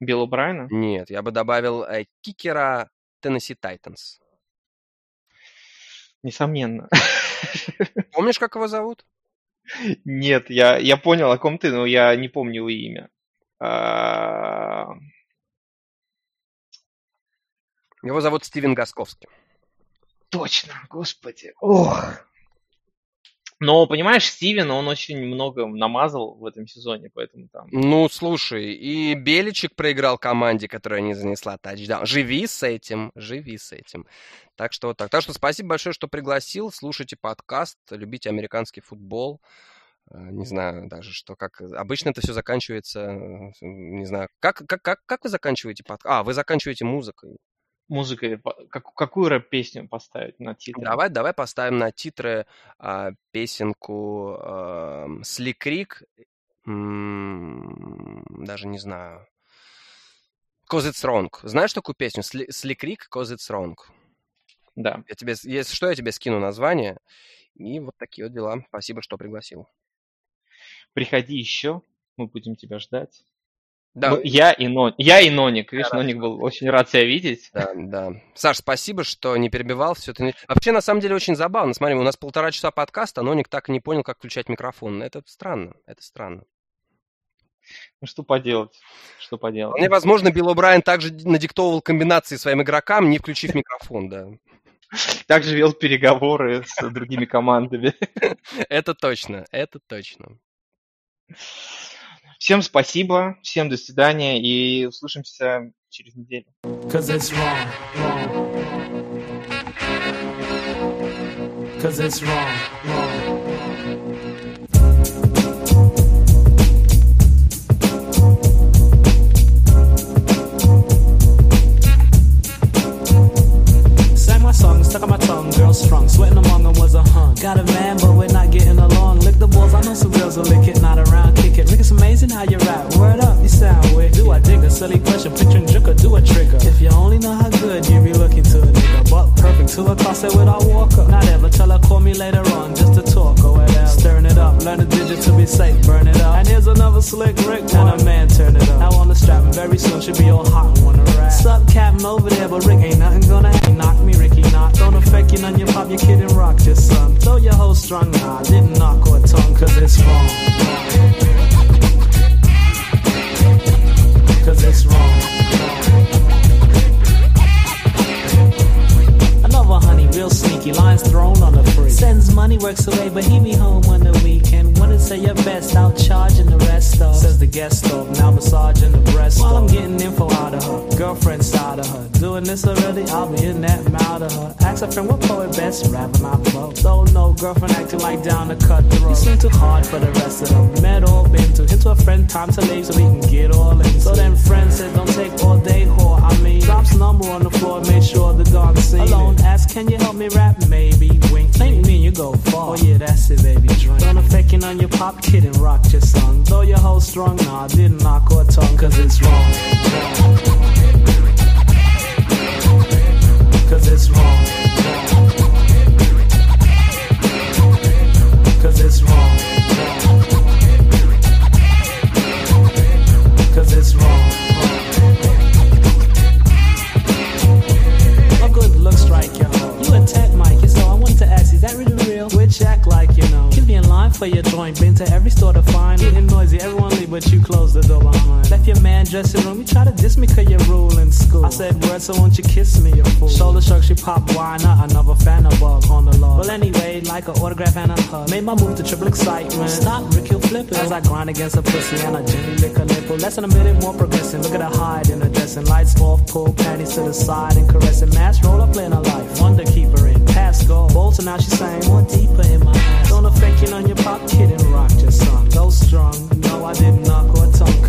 Билл Брайана? Нет, я бы добавил э, кикера Теннесси Тайтанс. Несомненно. Помнишь, как его зовут? Нет, я, я понял, о ком ты, но я не помню его имя. А, Его зовут Стивен Гасковский. Точно, господи. Ох. Но, понимаешь, Стивен, он очень много намазал в этом сезоне, поэтому там... Ну, слушай, и Беличик проиграл команде, которая не занесла тачдаун. Живи с этим, живи с этим. Так что вот так. Так что спасибо большое, что пригласил. Слушайте подкаст, любите американский футбол. Э, Не знаю даже, что как... Обычно это все заканчивается... э, Не знаю. Как, как, как, как вы заканчиваете подкаст? А, вы заканчиваете музыкой. Музыкой, по- как- какую рэп-песню поставить на титр? Давай, давай поставим на титры а, песенку Сликрик. Даже не знаю. Cause it's wrong. Знаешь такую песню? Сликрик, Cause it's wrong. Да. Я тебе, если что, я тебе скину название. И вот такие вот дела. Спасибо, что пригласил. Приходи еще, мы будем тебя ждать. Да, Ну, я, и Нон... я и Ноник. Видишь, Ноник был очень рад тебя видеть. да, да. Саш, спасибо, что не перебивал все это. Вообще, на самом деле, очень забавно. Смотри, у нас полтора часа подкаста, но Ник так и не понял, как включать микрофон. Это странно, это странно. Ну, что поделать? Что поделать? Вполне возможно, Билл О'Брайен также надиктовывал комбинации своим игрокам, не включив [laughs] микрофон, да. Также вел переговоры с другими командами. [laughs] Это точно, это точно. Всем спасибо, всем до свидания и услышимся через неделю. Cause it's wrong, wrong. Cause it's wrong, wrong. Song, stuck on my tongue, girl strung, sweating among them was a hung. Got a man, but we're not getting along. Lick the balls, I know some girls will lick it, not around, it's amazing how you rap. Word up, you sound weird. Do I dig a silly question, picturing or do a trigger? If you only know how good you be looking to a nigga, but perfect to a concert without walk up. Not ever tell her call me later on just to talk or whatever. Stirring it up, learn the digit to be safe, burn it up. And here's another slick Rick and a man turn it up. Now on the strap, very soon should be all hot and wanna rap. Sup, Captain over there, but Rick ain't nothing gonna. Knock me, Ricky, knock. Don't affect you none, you pop your kid and rock your son. Throw your whole strung, nah, didn't knock or tongue, cause it's wrong. Cause it's wrong. Real sneaky, lines thrown on the free. Sends money, works away, but he be home on the weekend. Wanna say your best, out charging the rest of. Says the guest of, now massaging the breast. While I'm getting info out of her, girlfriend side of her. Doing this already, I'll be in that mouth of her. Ask her friend what poet best, rapping I flow. Don't know, girlfriend acting like down to cut throat. You seem too hard for the rest of them. Met all been to, into a friend, time to leave so we can get all in. So then friend said, don't take all day, whore. I mean, drops number on the floor, make sure the dog see. Alone, ask, can you help me rap? Maybe, wink. Think me, you go far. Oh yeah, that's it, baby, drink. Don't affect you on your pop kid and rock your song. Though your whole strong, nah, didn't knock or tongue, cause it's wrong. Cause it's wrong. Cause it's wrong. That really real? Which act like you know. Keep me in line for your joint, been to every store to find. Getting noisy, everyone leave, but you close the door behind. Left your man dressing room, you try to diss me cause you rule in school. I said words, so won't you kiss me, you fool? Shoulder shrug, she pop, why not? Another fan above on the law. Well, anyway, like an autograph and a hug. Made my move to triple excitement. Stop, Rick, he'll flip. As I grind against a pussy and I gently lick a nipple. Less than a minute more progressing. Look at her hide in her dressing. Lights off, pull panties to the side and caressing. Mask roll up, playing her life. Wonder keeper last go. Bolter now she's saying more deeper in my eyes. Don't affect you on your pop, kidding, rock your song. Go strong. No, I didn't knock or tongue.